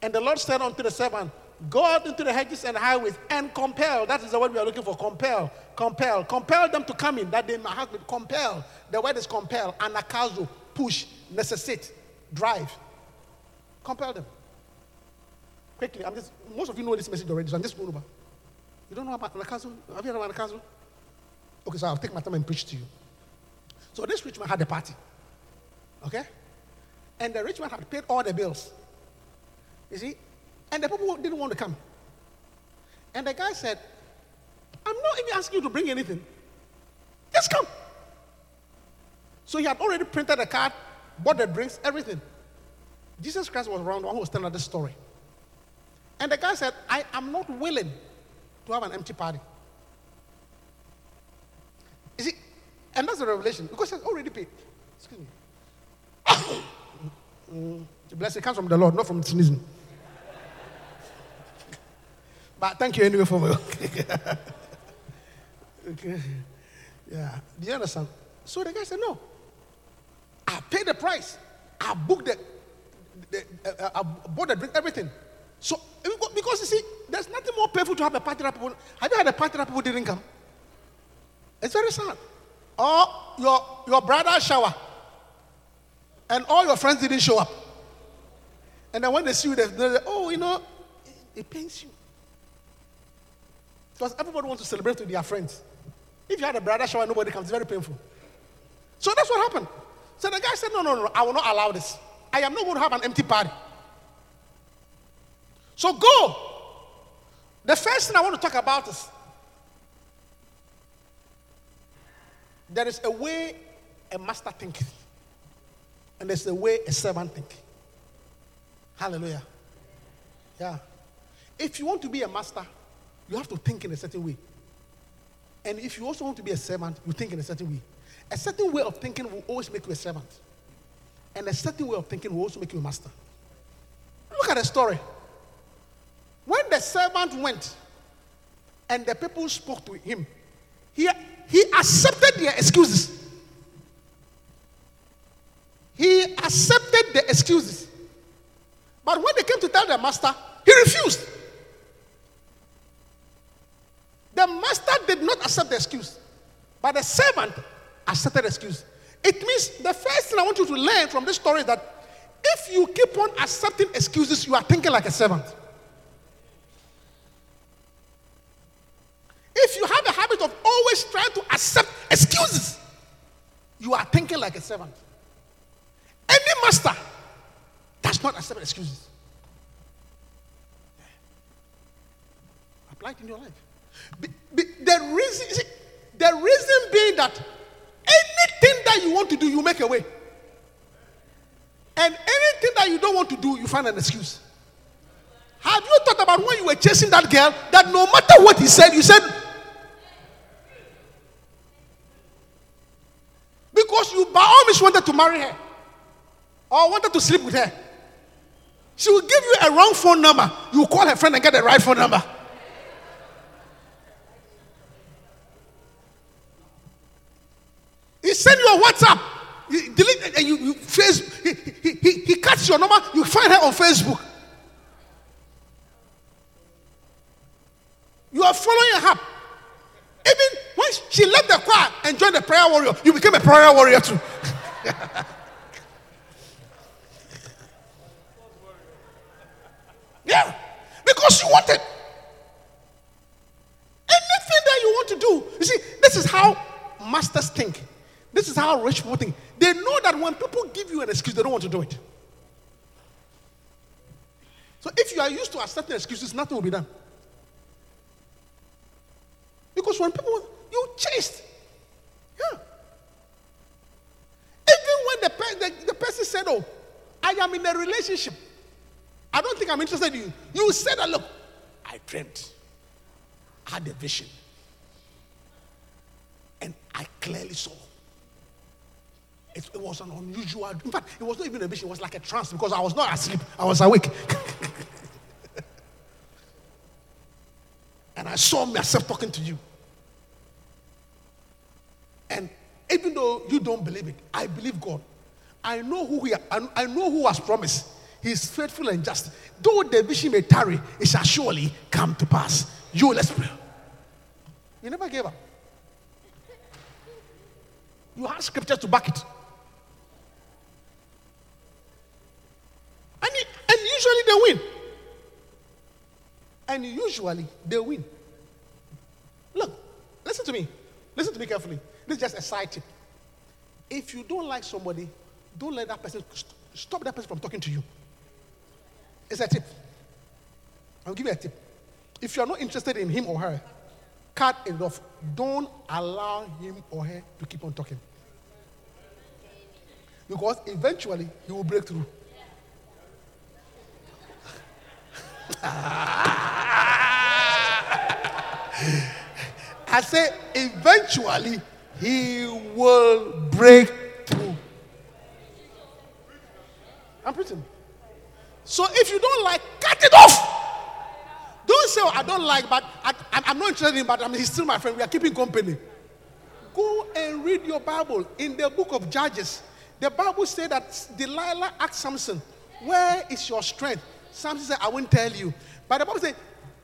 And the Lord said unto the servant, Go out into the hedges and highways and compel. That is the word we are looking for. Compel, compel, compel them to come in that they might have to compel. The word is compel. Anagkazo, push, necessitate, drive. Compel them. Quickly, I'm just. Most of you know this message already, so I'm just going over. You don't know about Anagkazo? Have you heard about Anagkazo? Okay, so I'll take my time and preach to you. So this rich man had a party. Okay? And the rich man had paid all the bills. You see? And the people didn't want to come. And the guy said, I'm not even asking you to bring anything. Just come. So he had already printed a card, bought the drinks, everything. Jesus Christ was around, one who was telling this story. And the guy said, I am not willing to have an empty party. You see, and that's the revelation because he has already paid. Excuse me. Mm, the blessing comes from the Lord, not from sneezing. But thank you anyway for me. okay. Yeah. Do you understand? So the guy said, No. I paid the price. I booked the, the uh, I bought the drink, everything. So because you see, there's nothing more painful to have a party that people. Have you had a party that people didn't come? It's very sad. Or your your brother shower, and all your friends didn't show up. And then when they see you, they say, "Oh, you know, it, it pains you." Because everybody wants to celebrate with their friends. If you had a brother shower, nobody comes. It's very painful. So that's what happened. So the guy said, No, no, no, I will not allow this. I am not going to have an empty party. So go. The first thing I want to talk about is there is a way a master thinketh, and there's a way a servant think. Hallelujah. Yeah. If you want to be a master, you have to think in a certain way. And if you also want to be a servant, you think in a certain way. A certain way of thinking will always make you a servant. And a certain way of thinking will also make you a master. Look at the story. When the servant went and the people spoke to him, he, he accepted their excuses. He accepted the excuses. But when they came to tell the master, he refused. The master did not accept the excuse, but the servant accepted the excuse. It means the first thing I want you to learn from this story is that if you keep on accepting excuses, you are thinking like a servant. If you have a habit of always trying to accept excuses, you are thinking like a servant. Any master does not accept excuses. Apply it in your life. The reason, the reason being that anything that you want to do, you make a way. And anything that you don't want to do, you find an excuse. Have you thought about when you were chasing that girl that no matter what he said, you said, because you by all means wanted to marry her or wanted to sleep with her. She will give you a wrong phone number. You call her friend and get the right phone number. He send you a WhatsApp. You delete and you, you face he, he, he, he cuts your number, you find her on Facebook. You are following her. Even when she left the choir and joined the prayer warrior, you became a prayer warrior too. yeah. Because you wanted. Anything that you want to do. You see, this is how masters think. This is how rich people think. They know that when people give you an excuse, they don't want to do it. So if you are used to accepting excuses, nothing will be done. Because when people, you chased. Yeah. Even when the, the, the person said, Oh, I am in a relationship. I don't think I'm interested in you. You said look, I dreamt. I had a vision. And I clearly saw. It, it was an unusual, in fact, it was not even a vision, it was like a trance because I was not asleep, I was awake. and I saw myself talking to you. And even though you don't believe it, I believe God. I know who he, I, I know who has promised. He is faithful and just. Though the vision may tarry, it shall surely come to pass. You let's pray. You never gave up. You have scriptures to back it. And, and usually they win. And usually they win. Look, listen to me. Listen to me carefully. This is just a side tip. If you don't like somebody, don't let that person st- stop that person from talking to you. It's a tip. I'll give you a tip. If you are not interested in him or her, cut it off. Don't allow him or her to keep on talking. Because eventually he will break through. I say, eventually he will break through. I'm preaching. So if you don't like, cut it off. Don't say, oh, I don't like, but I, I'm- I'm not interested in, but I mean, he's still my friend. We are keeping company. Go and read your Bible in the book of Judges. The Bible said that Delilah asked Samson, Where is your strength? Samson said, I won't tell you. But the Bible said,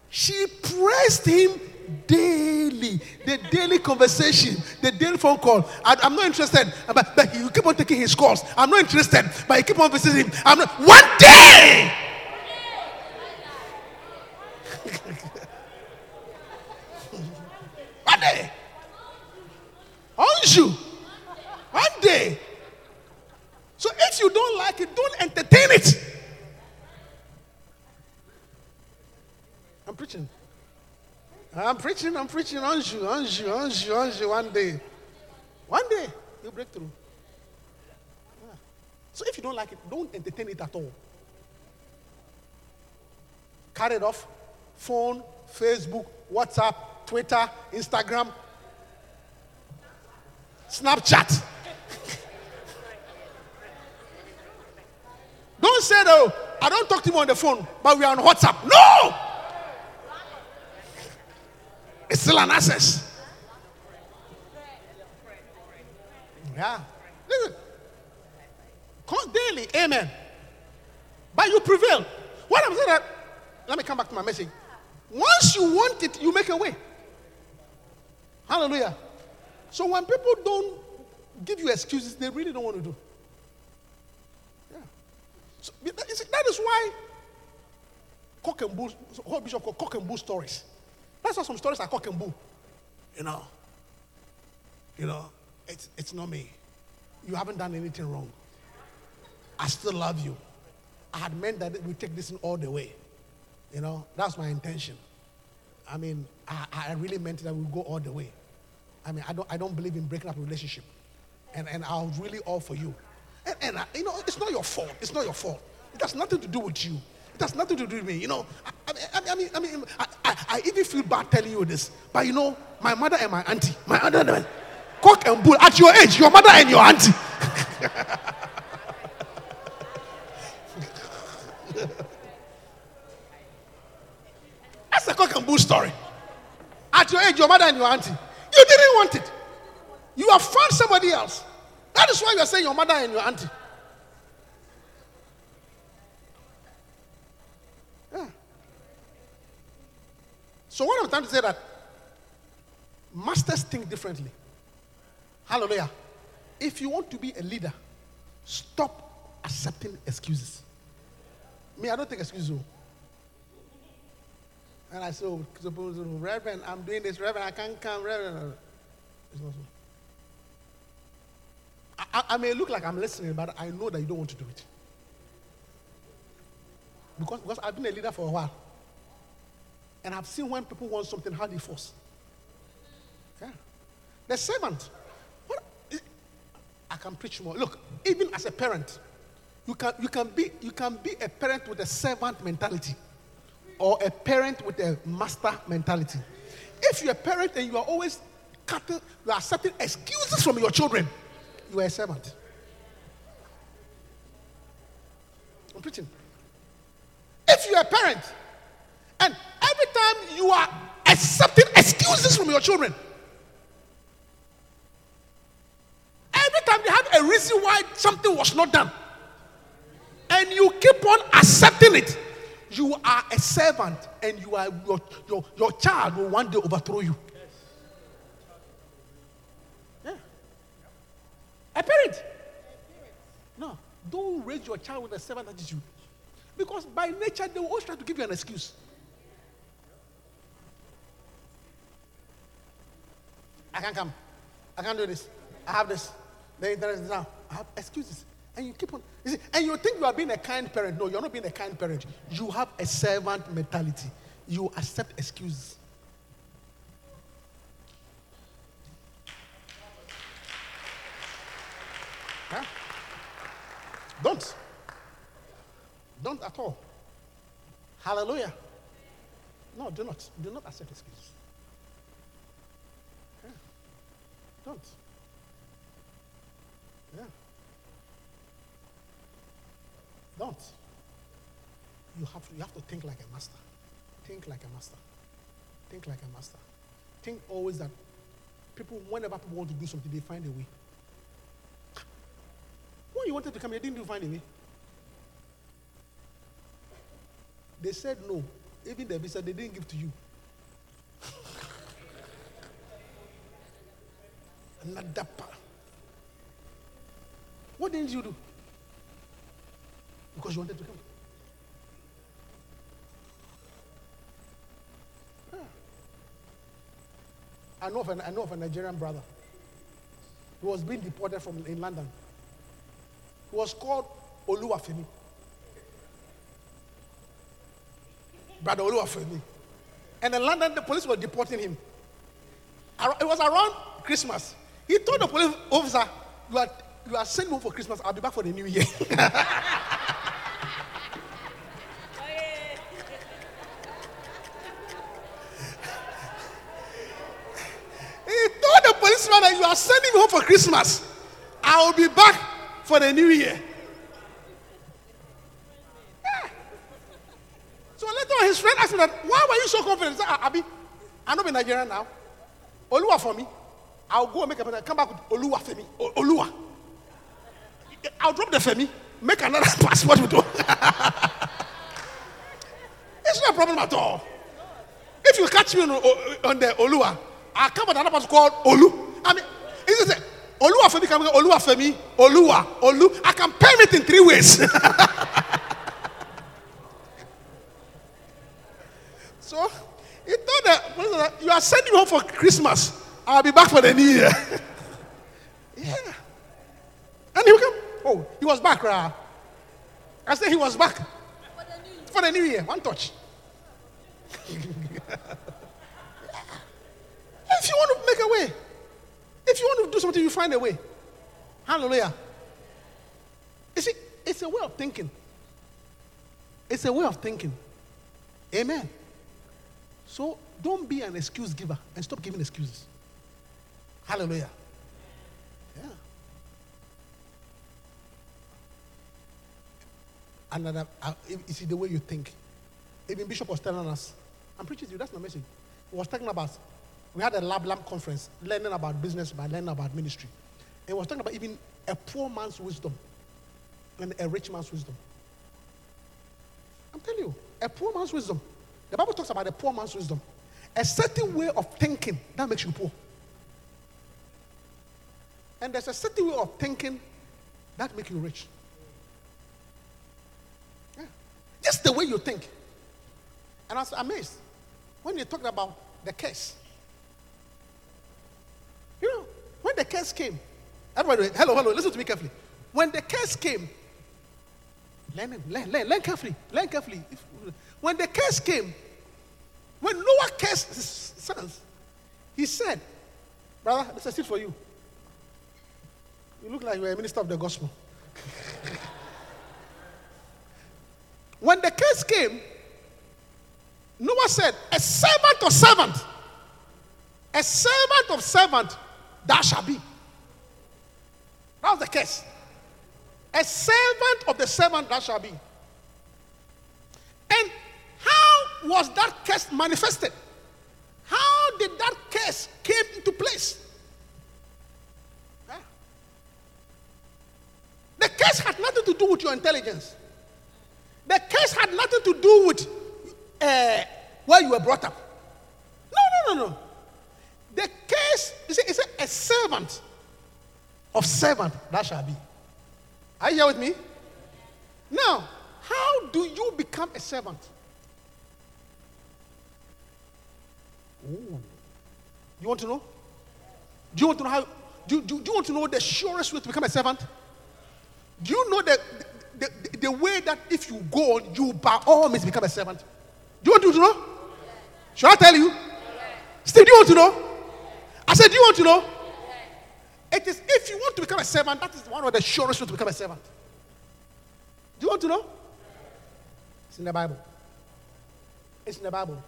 She praised him daily. The daily conversation, the daily phone call. I, am not interested, but, but you keep on taking his calls. I'm not interested, but you keep on visiting him. I'm not. One day! One day! On you. One day. So if you don't like it, don't entertain it. I'm preaching. I'm preaching, I'm preaching on you, on you, on you, on you one day. One day, you break through. So if you don't like it, don't entertain it at all. Cut it off. Phone, Facebook, WhatsApp, Twitter, Instagram, Snapchat. don't say though, I don't talk to him on the phone, but we are on WhatsApp. No! It's still an access. Yeah. Listen. Come daily, amen. But you prevail. What I'm saying that, let me come back to my message. Once you want it, you make a way. Hallelujah. So when people don't give you excuses, they really don't want to do. Yeah. So that is, why cock and bull, whole bishop called cock and bull stories. That's why some stories are cock and bull. You know, you know, it's, it's not me. You haven't done anything wrong. I still love you. I had meant that we take this all the way. You know, that's my intention. I mean, I, I really meant that we go all the way. I mean, I don't, I don't believe in breaking up a relationship. And, and I was really all for you. And, and I, you know, it's not your fault. It's not your fault. It has nothing to do with you. It has nothing to do with me. You know, I, I, mean, I mean, I, I, I even feel bad telling you this. But you know, my mother and my auntie, my other, man, cock and bull, at your age, your mother and your auntie. That's a cock and bull story. At your age, your mother and your auntie. You didn't want it. You have found somebody else. That is why you are saying your mother and your auntie. So what I'm trying to say that masters think differently. Hallelujah. If you want to be a leader, stop accepting excuses. Me, I don't take excuses. oh. And I say, oh, suppose, oh, Reverend, I'm doing this, Reverend, I can't come, Reverend. It's not so. I, I may look like I'm listening, but I know that you don't want to do it. Because, because I've been a leader for a while. And I've seen when people want something, how they force. Yeah. The servant. What, eh, I can preach more. Look, even as a parent, you can, you, can be, you can be a parent with a servant mentality or a parent with a master mentality. If you're a parent and you are always cutting, you are accepting excuses from your children, you are a servant. I'm preaching. If you're a parent you are accepting excuses from your children, every time they have a reason why something was not done, and you keep on accepting it, you are a servant and you are your, your, your child will one day overthrow you. Yeah. A parent. No, don't raise your child with a servant attitude. Because by nature, they will always try to give you an excuse. I can't come. I can't do this. I have this. The interest is now. I have excuses. And you keep on. You see, and you think you are being a kind parent. No, you're not being a kind parent. You have a servant mentality. You accept excuses. Huh? Don't. Don't at all. Hallelujah. No, do not. Do not accept excuses. Yeah. Don't. Yeah. Don't. You have to, you have to think like a master. Think like a master. Think like a master. Think always that people, whenever people want to do something, they find a way. When you wanted to come here, didn't you find a way? They said no. Even the visa they didn't give to you. Part. What didn't you do? Because you wanted to come. Yeah. I know of a, I know of a Nigerian brother who was being deported from in London. He was called Oluwafemi. Brother Oluwafemi. And in London, the police were deporting him. It was around Christmas. He told the police officer, You are, you are sending me home for Christmas. I'll be back for the new year. he told the policeman that you are sending me home for Christmas. I will be back for the new year. Yeah. So later on, his friend asked him that, why were you so confident? He said, "Ah, Abi, I'm not in Nigeria now. Oluwafemi. I'll go and make a plan. Come back with Oluwafemi. Oluwa. I'll drop the Femi, make another passport with Oluwa. It's not a problem at all. If you catch me on, on the Oluwa, I'll come with another person called Olu. I mean, is it Oluwafemi? Can Oluwa me? Oluwa, Olu. I can pay it in three ways. so he told the you are sending me home for Christmas. I'll be back for the new year. yeah. And he come. Oh, he was back, right? I said he was back for the new year. One touch. if you want to make a way, if you want to do something, you find a way. Hallelujah. You see, it's a way of thinking. It's a way of thinking. Amen. So don't be an excuse giver and stop giving excuses. Hallelujah. Yeah. Another, uh, you the way you think. Even Bishop was telling us, I'm preaching to you, that's my message. He was talking about, we had a lab lamp conference, learning about business by learning about ministry. He was talking about even a poor man's wisdom and a rich man's wisdom. I'm telling you, a poor man's wisdom. The Bible talks about a poor man's wisdom. A certain way of thinking that makes you poor. And there's a certain way of thinking that makes you rich. Yeah. Just the way you think. And I was amazed when you talked about the curse. You know, when the curse came, everybody, hello, hello, listen to me carefully. When the curse came, learn, learn, learn, learn carefully, learn carefully. If- when the curse came, when Noah cursed his sons, he said, Brother, this is seat for you. You look like you're a minister of the gospel. when the case came, Noah said, A servant of servant, a servant of servant, thou shalt be. That was the case. A servant of the servant thou shalt be. And how was that case manifested? How did that case came into place? The curse had nothing to do with your intelligence. The curse had nothing to do with uh, where you were brought up. No, no, no, no. The case is a, is a, a servant of servant that shall be. Are you here with me? Now, how do you become a servant? Ooh. You want to know? Do you want to know how? Do, do, do you want to know the surest way to become a servant? Do you know that the, the, the way that if you go on, you by all means become a servant? Do you want to know? Shall I tell you? Steve, do you want to know? I said, do you want to know? It is if you want to become a servant, that is one of the surest ways to become a servant. Do you want to know? It's in the Bible. It's in the Bible.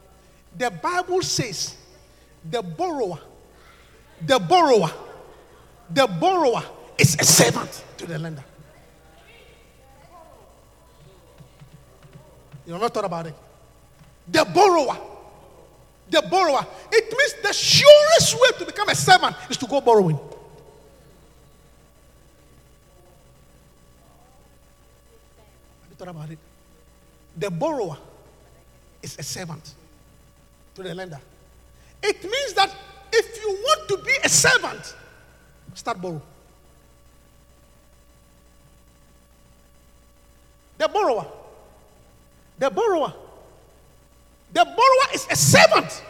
The Bible says the borrower, the borrower, the borrower is a servant to the lender. You have not thought about it. The borrower. The borrower. It means the surest way to become a servant is to go borrowing. Have you thought about it? The borrower is a servant to the lender. It means that if you want to be a servant, start borrow. The borrower. The borrower. The borrower is a servant.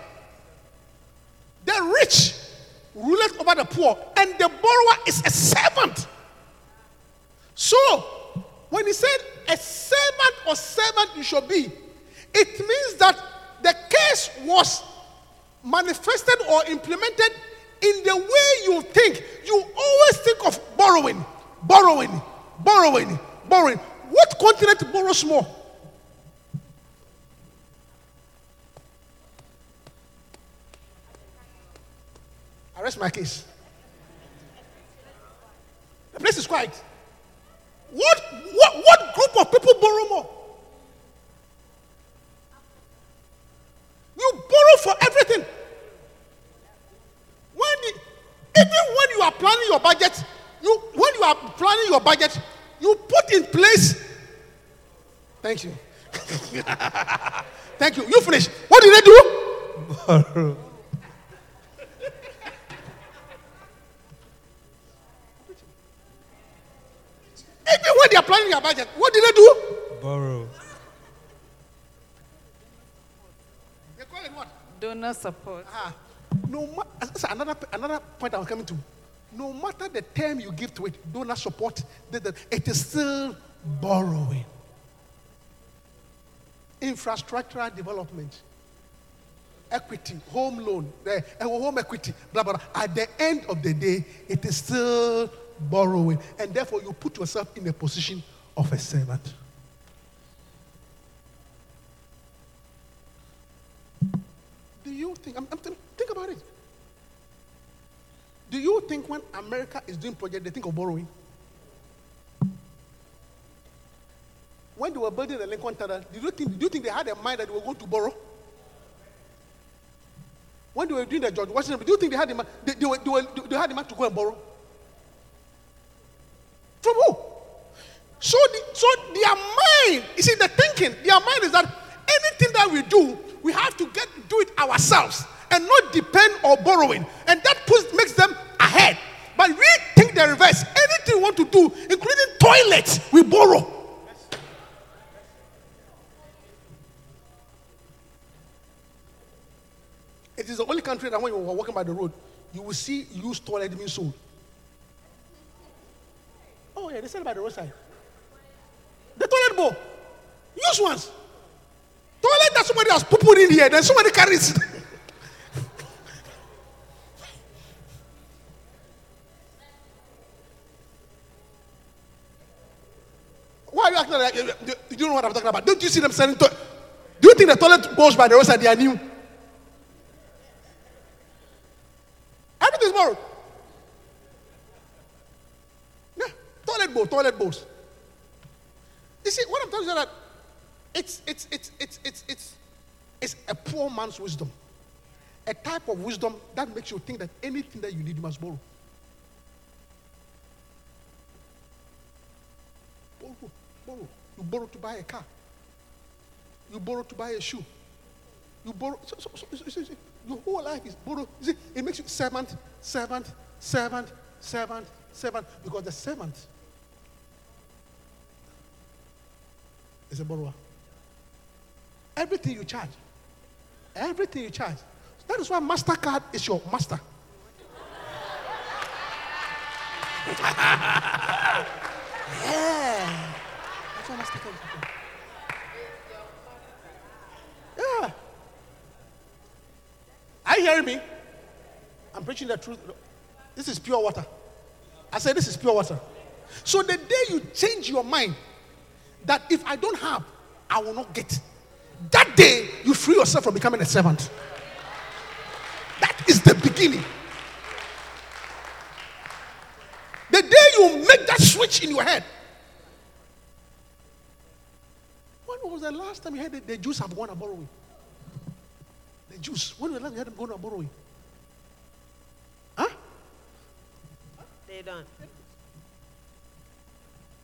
The rich ruleth over the poor, and the borrower is a servant. So, when he said a servant or servant you shall be, it means that the case was manifested or implemented in the way you think. You always think of borrowing, borrowing, borrowing, borrowing. What continent borrows more? I rest my case. The place is quiet. What, what, what group of people borrow more? You borrow for everything. When the, even when you are planning your budget, you when you are planning your budget, you put in place. Thank you. Thank you. You finish. What did they do? Even when they are planning their budget, what did they do? Borrow. They call it what? Donor support. Ah, no matter that's another another point I was coming to. No matter the term you give to it, donor support, the- the- it is still borrowing. Infrastructural development, equity, home loan, eh, home equity, blah blah. blah. At the end of the day, it is still borrowing, and therefore you put yourself in a position of a servant. Do you think, I'm, I'm think about it. Do you think when America is doing project, they think of borrowing? When they were building the Lincoln Tunnel, did you think, do you think they had a mind that they were going to borrow? When they were doing the George Washington, do you think they had a mind, they, they, were, they, were, they had a mind to go and borrow? From who? So, the, so their mind, you see, the thinking, their mind is that anything that we do, we have to get do it ourselves and not depend or borrowing, and that puts makes them ahead. But we think the reverse. Anything we want to do, including toilets, we borrow. It is the only country that when you are walking by the road, you will see used toilet being sold. Oh yeah, they sell by the roadside. The toilet bowl. Use ones. Toilet that somebody has put in here, then somebody carries. it. Why are you acting like you- you you don't know what I'm talking about? Don't you see them selling toilet? Do you think the toilet bowls by the roadside they are new? Everything's borrowed. Toilet bowl, toilet bowls. You see, what I'm telling you that it's it's it's it's it's it's it's a poor man's wisdom. A type of wisdom that makes you think that anything that you need you must borrow. Borrow, borrow. You borrow to buy a car. You borrow to buy a shoe. You borrow. So, so, so, so, so, your whole life is borrow. You see, it makes you servant, servant, servant, servant, servant. Because the servant is a borrower. Everything you charge, everything you charge. That is why Mastercard is your master. yeah. That's why Mastercard is Yeah. Are you hearing me? I'm preaching the truth. This is pure water. I said this is pure water. So the day you change your mind that if I don't have, I will not get, that day you free yourself from becoming a servant. That is the beginning. The day you make that switch in your head. When was the last time you heard that the Jews have gone a borrowing? The Jews. When was the last time you heard them going a borrowing? Huh? They don't.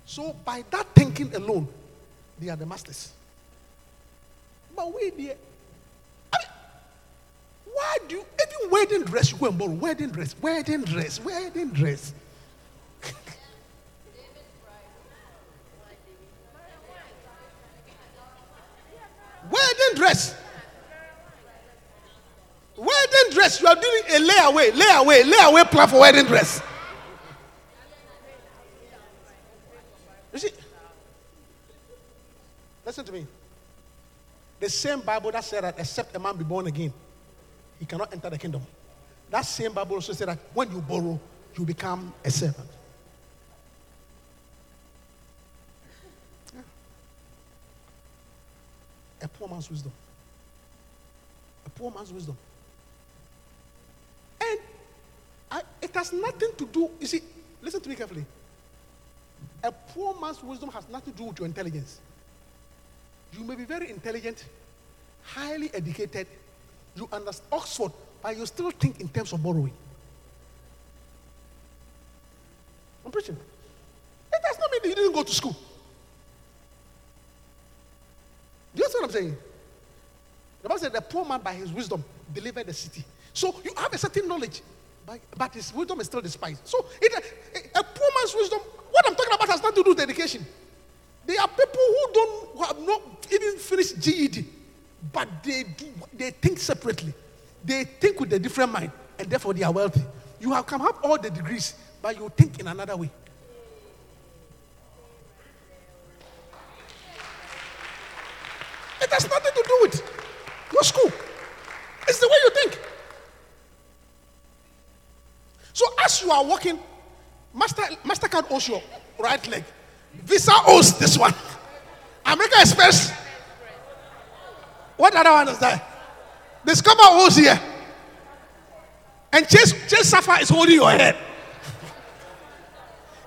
So by that thinking alone, they are the masters. But we there. I mean, why do you even wedding dress you go and borrow? Wedding dress, wedding dress, wedding dress. wedding dress. Wedding dress. You are doing a layaway, layaway, layaway plan for wedding dress. You see, listen to me. The same Bible that said that except a man be born again, he cannot enter the kingdom. That same Bible also said that when you borrow, you become a servant. A poor man's wisdom. A poor man's wisdom. And I, it has nothing to do, you see, listen to me carefully. A poor man's wisdom has nothing to do with your intelligence. You may be very intelligent, highly educated, you understand Oxford, but you still think in terms of borrowing. I'm preaching. It does not mean that you didn't go to school. Do you understand what I'm saying? The Bible said the poor man by his wisdom delivered the city. So you have a certain knowledge, but, but his wisdom is still despised. So it, a, a poor man's wisdom, what I'm talking about has nothing to do with education. There are people who don't who have not even finished GED, but they do they think separately. They think with a different mind, and therefore they are wealthy. You have come up all the degrees, but you think in another way. It has nothing to do with your school. It's the way you think. So as you are walking, Master Mastercard owes your right leg. Visa owes this one. American Express. What other one is that? Discover owes here. And Chase, Chase Sapphire is holding your head.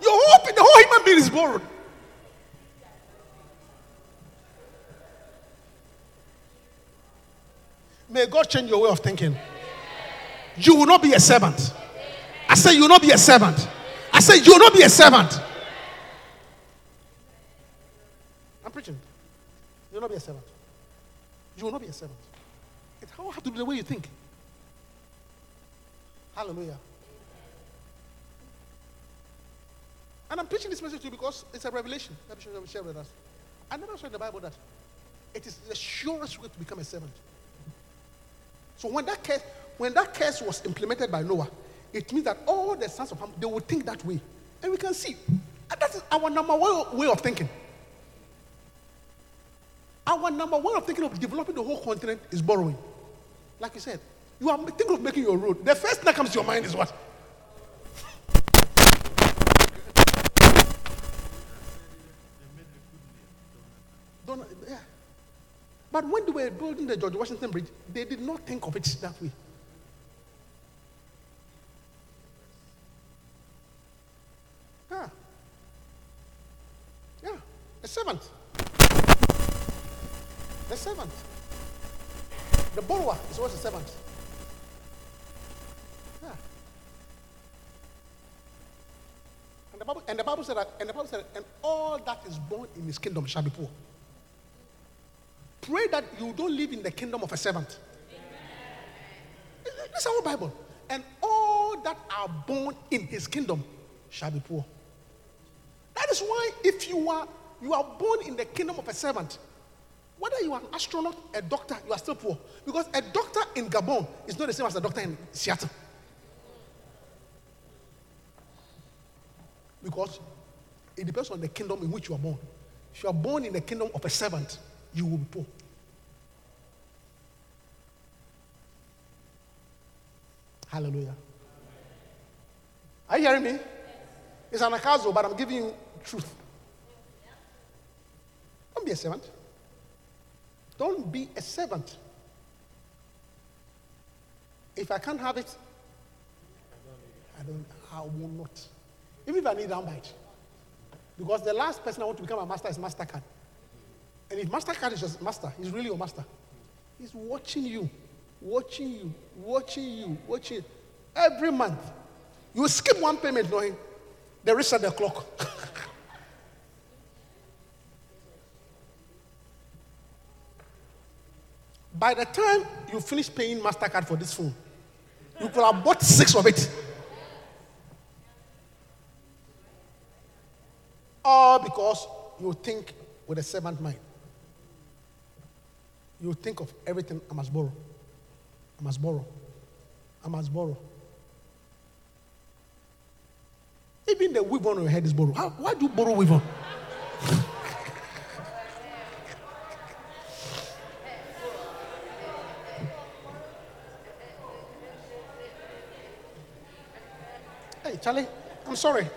Your whole, the whole human being is borrowed. May God change your way of thinking. You will not be a servant. I say you will not be a servant. I say you will not be a servant. I'm preaching. You will not be a servant. You will not be a servant. It all have to do the way you think. Hallelujah. And I'm preaching this message to you because it's a revelation. Let me share- share with us. I never saw in the Bible that it is the surest way to become a servant. So when that curse, when that curse was implemented by Noah, it means that all the sons of Ham they will think that way, and we can see. And that is our number one way of thinking. Our number one of thinking of developing the whole continent is borrowing. Like you said, you are thinking of making your road. The first thing that comes to your mind is what? Don't, yeah. But when they were building the George Washington Bridge, they did not think of it that way. Yeah. Yeah. A servant. The servant. The borrower is always a servant. Yeah. And the Bible, and the Bible said that, and the Bible said, and all that is born in his kingdom shall be poor. Pray that you don't live in the kingdom of a servant. This is our Bible. And all that are born in his kingdom shall be poor. That is why if you are you are born in the kingdom of a servant, whether you are an astronaut, a doctor, you are still poor. Because a doctor in Gabon is not the same as a doctor in Seattle. Because it depends on the kingdom in which you are born. If you are born in the kingdom of a servant, you will be poor. Hallelujah. Are you hearing me? It's an acaso, but I'm giving you truth. Don't be a servant. Don't be a servant. If I can't have it, I don't. I will not. Even if I need downbite. Because the last person I want to become a master is Mastercard. And if MasterCard is just master, he's really your master. He's watching you, watching you, watching you, watching every month. You skip one payment knowing they reset the clock. By the time you finish paying MasterCard for this phone, you could have bought six of it. All because you think with a servant mind. You think of everything I must borrow. I must borrow. I must borrow. Even the weave on your head is borrow. How, why do you borrow weave on? Charlie, I'm sorry.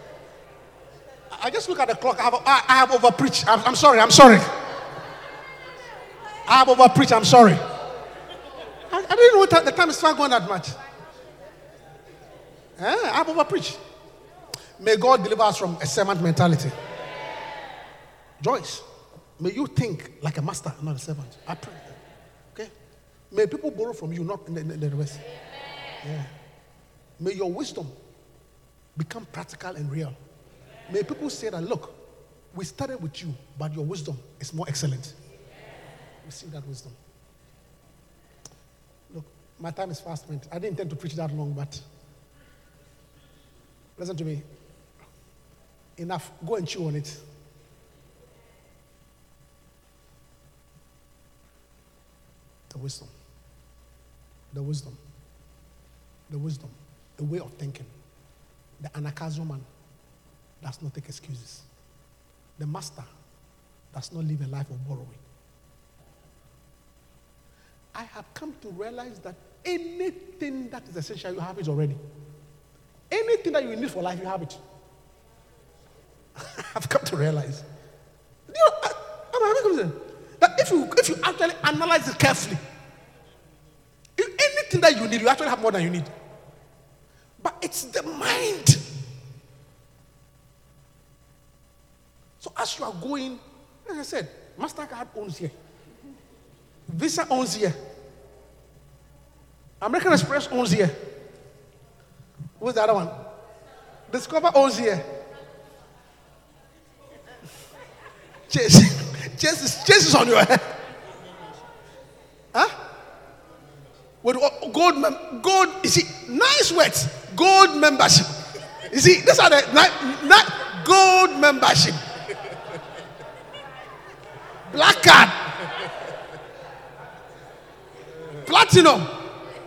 I- just look at the clock. I have, I, I have over preached. I'm, I'm sorry. I'm sorry. I have over preached. I'm sorry. I, I didn't know the time is not going that much. Eh, I have over preached. May God deliver us from a servant mentality. Joyce, may you think like a master, not a servant. I pray. Okay? May people borrow from you, not in the, in the rest. Yeah. May your wisdom become practical and real. May people say that, look, we started with you, but your wisdom is more excellent. Receive that wisdom. Look, my time is fast spent. I didn't intend to preach that long, but listen to me. Enough. Go and chew on it. The wisdom. The wisdom. The wisdom. The way of thinking. The Anagkazo man does not take excuses. The master does not live a life of borrowing. I have come to realize that anything that is essential, you have it already. Anything that you need for life, you have it. I've come to realize. You know, I, I'm that if you if you actually analyze it carefully, anything that you need, you actually have more than you need. But it's the mind. So as you are going, as I said, MasterCard owns here. Visa owns here. American Express owns here. Who's the other one? Discover owns here. Chase, Chase, is, Chase is on your head. Huh? With uh, gold, mem- gold, you see, nice words. Gold membership. You see, these are the ni- ni- gold membership. Black card. Platinum.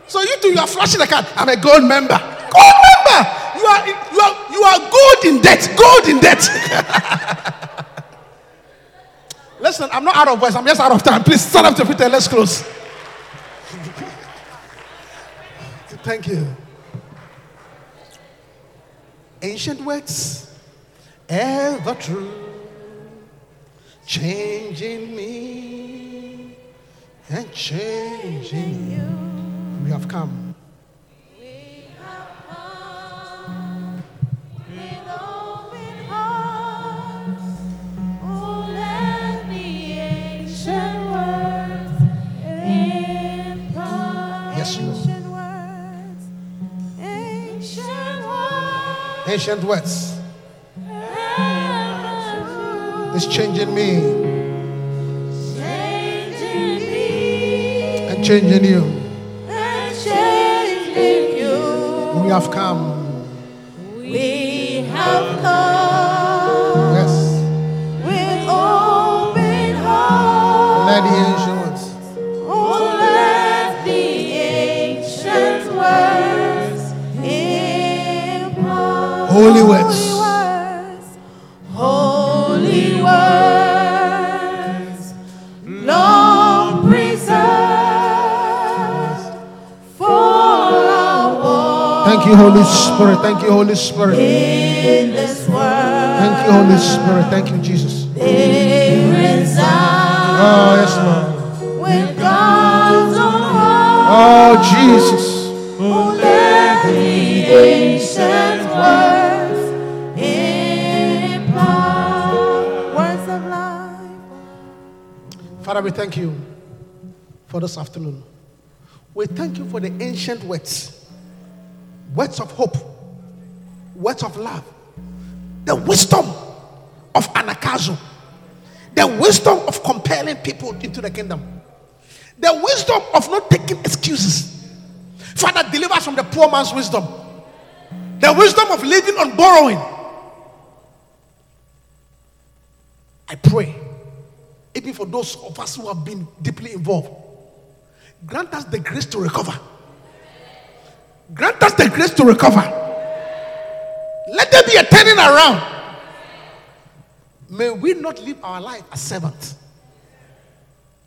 So you two, you are flashing the card. I'm a gold member. Gold member. You are, you are, you are gold in debt. Gold in debt. Listen, I'm not out of voice. I'm just out of time. Please stand up to Peter. Let's close. Thank you. Ancient words, ever true, changing me and changing you. We have come. Ancient words is changing me and changing you. We have come. We have come Holy words. Holy words, long preserved for our Thank you, Holy Spirit. Thank you, Holy Spirit. in this world. Thank you, Holy Spirit. Thank you, Jesus. Oh, yes, Lord. with God's own heart. Oh, Jesus. Oh, let the Father, we thank you for this afternoon. We thank you for the ancient words, words of hope, words of love, the wisdom of Anagkazo, the wisdom of compelling people into the kingdom, the wisdom of not taking excuses. Father, deliver us from the poor man's wisdom, the wisdom of living on borrowing. I pray, even for those of us who have been deeply involved, grant us the grace to recover. Grant us the grace to recover. Let there be a turning around. May we not live our life as servants.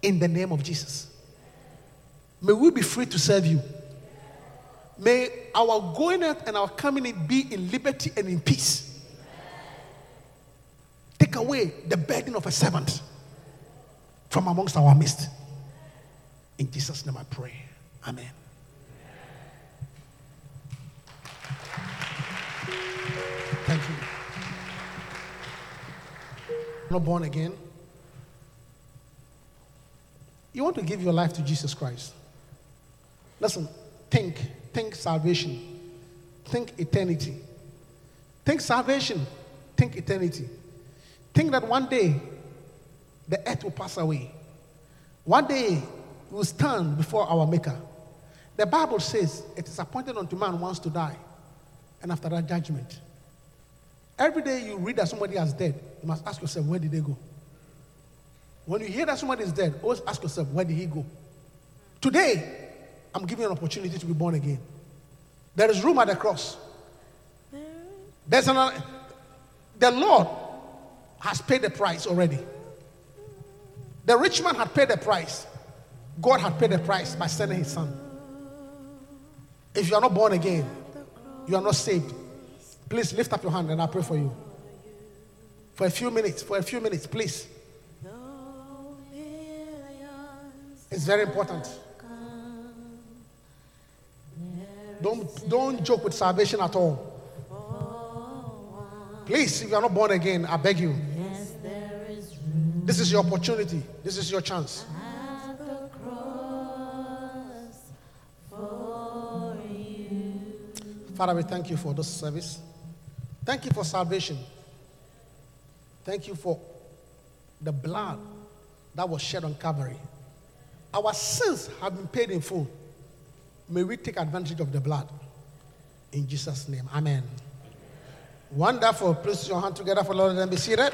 In the name of Jesus. May we be free to serve you. May our going out and our coming in be in liberty and in peace. Take away the burden of a servant from amongst our midst. In Jesus' name I pray. Amen. Thank you. Not born again. You want to give your life to Jesus Christ. Listen, think, think salvation, think eternity. Think salvation, think eternity. Think that one day the earth will pass away. One day we will stand before our Maker. The Bible says it is appointed unto man once to die, and after that, judgment. Every day you read that somebody has dead, you must ask yourself, where did they go? When you hear that somebody is dead, always ask yourself, where did he go? Today, I'm giving you an opportunity to be born again. There is room at the cross. There's an, the Lord has paid the price already. The rich man had paid the price. God had paid the price by sending his son. If you are not born again, you are not saved. Please lift up your hand and I'll pray for you. For a few minutes, for a few minutes, please. It's very important. Don't, don't joke with salvation at all. Please, if you are not born again, I beg you. This is your opportunity. This is your chance. Father, we thank you for this service. Thank you for salvation. Thank you for the blood that was shed on Calvary. Our sins have been paid in full. May we take advantage of the blood. In Jesus' name. Amen. Wonderful. Please your hand together for Lord and be seated.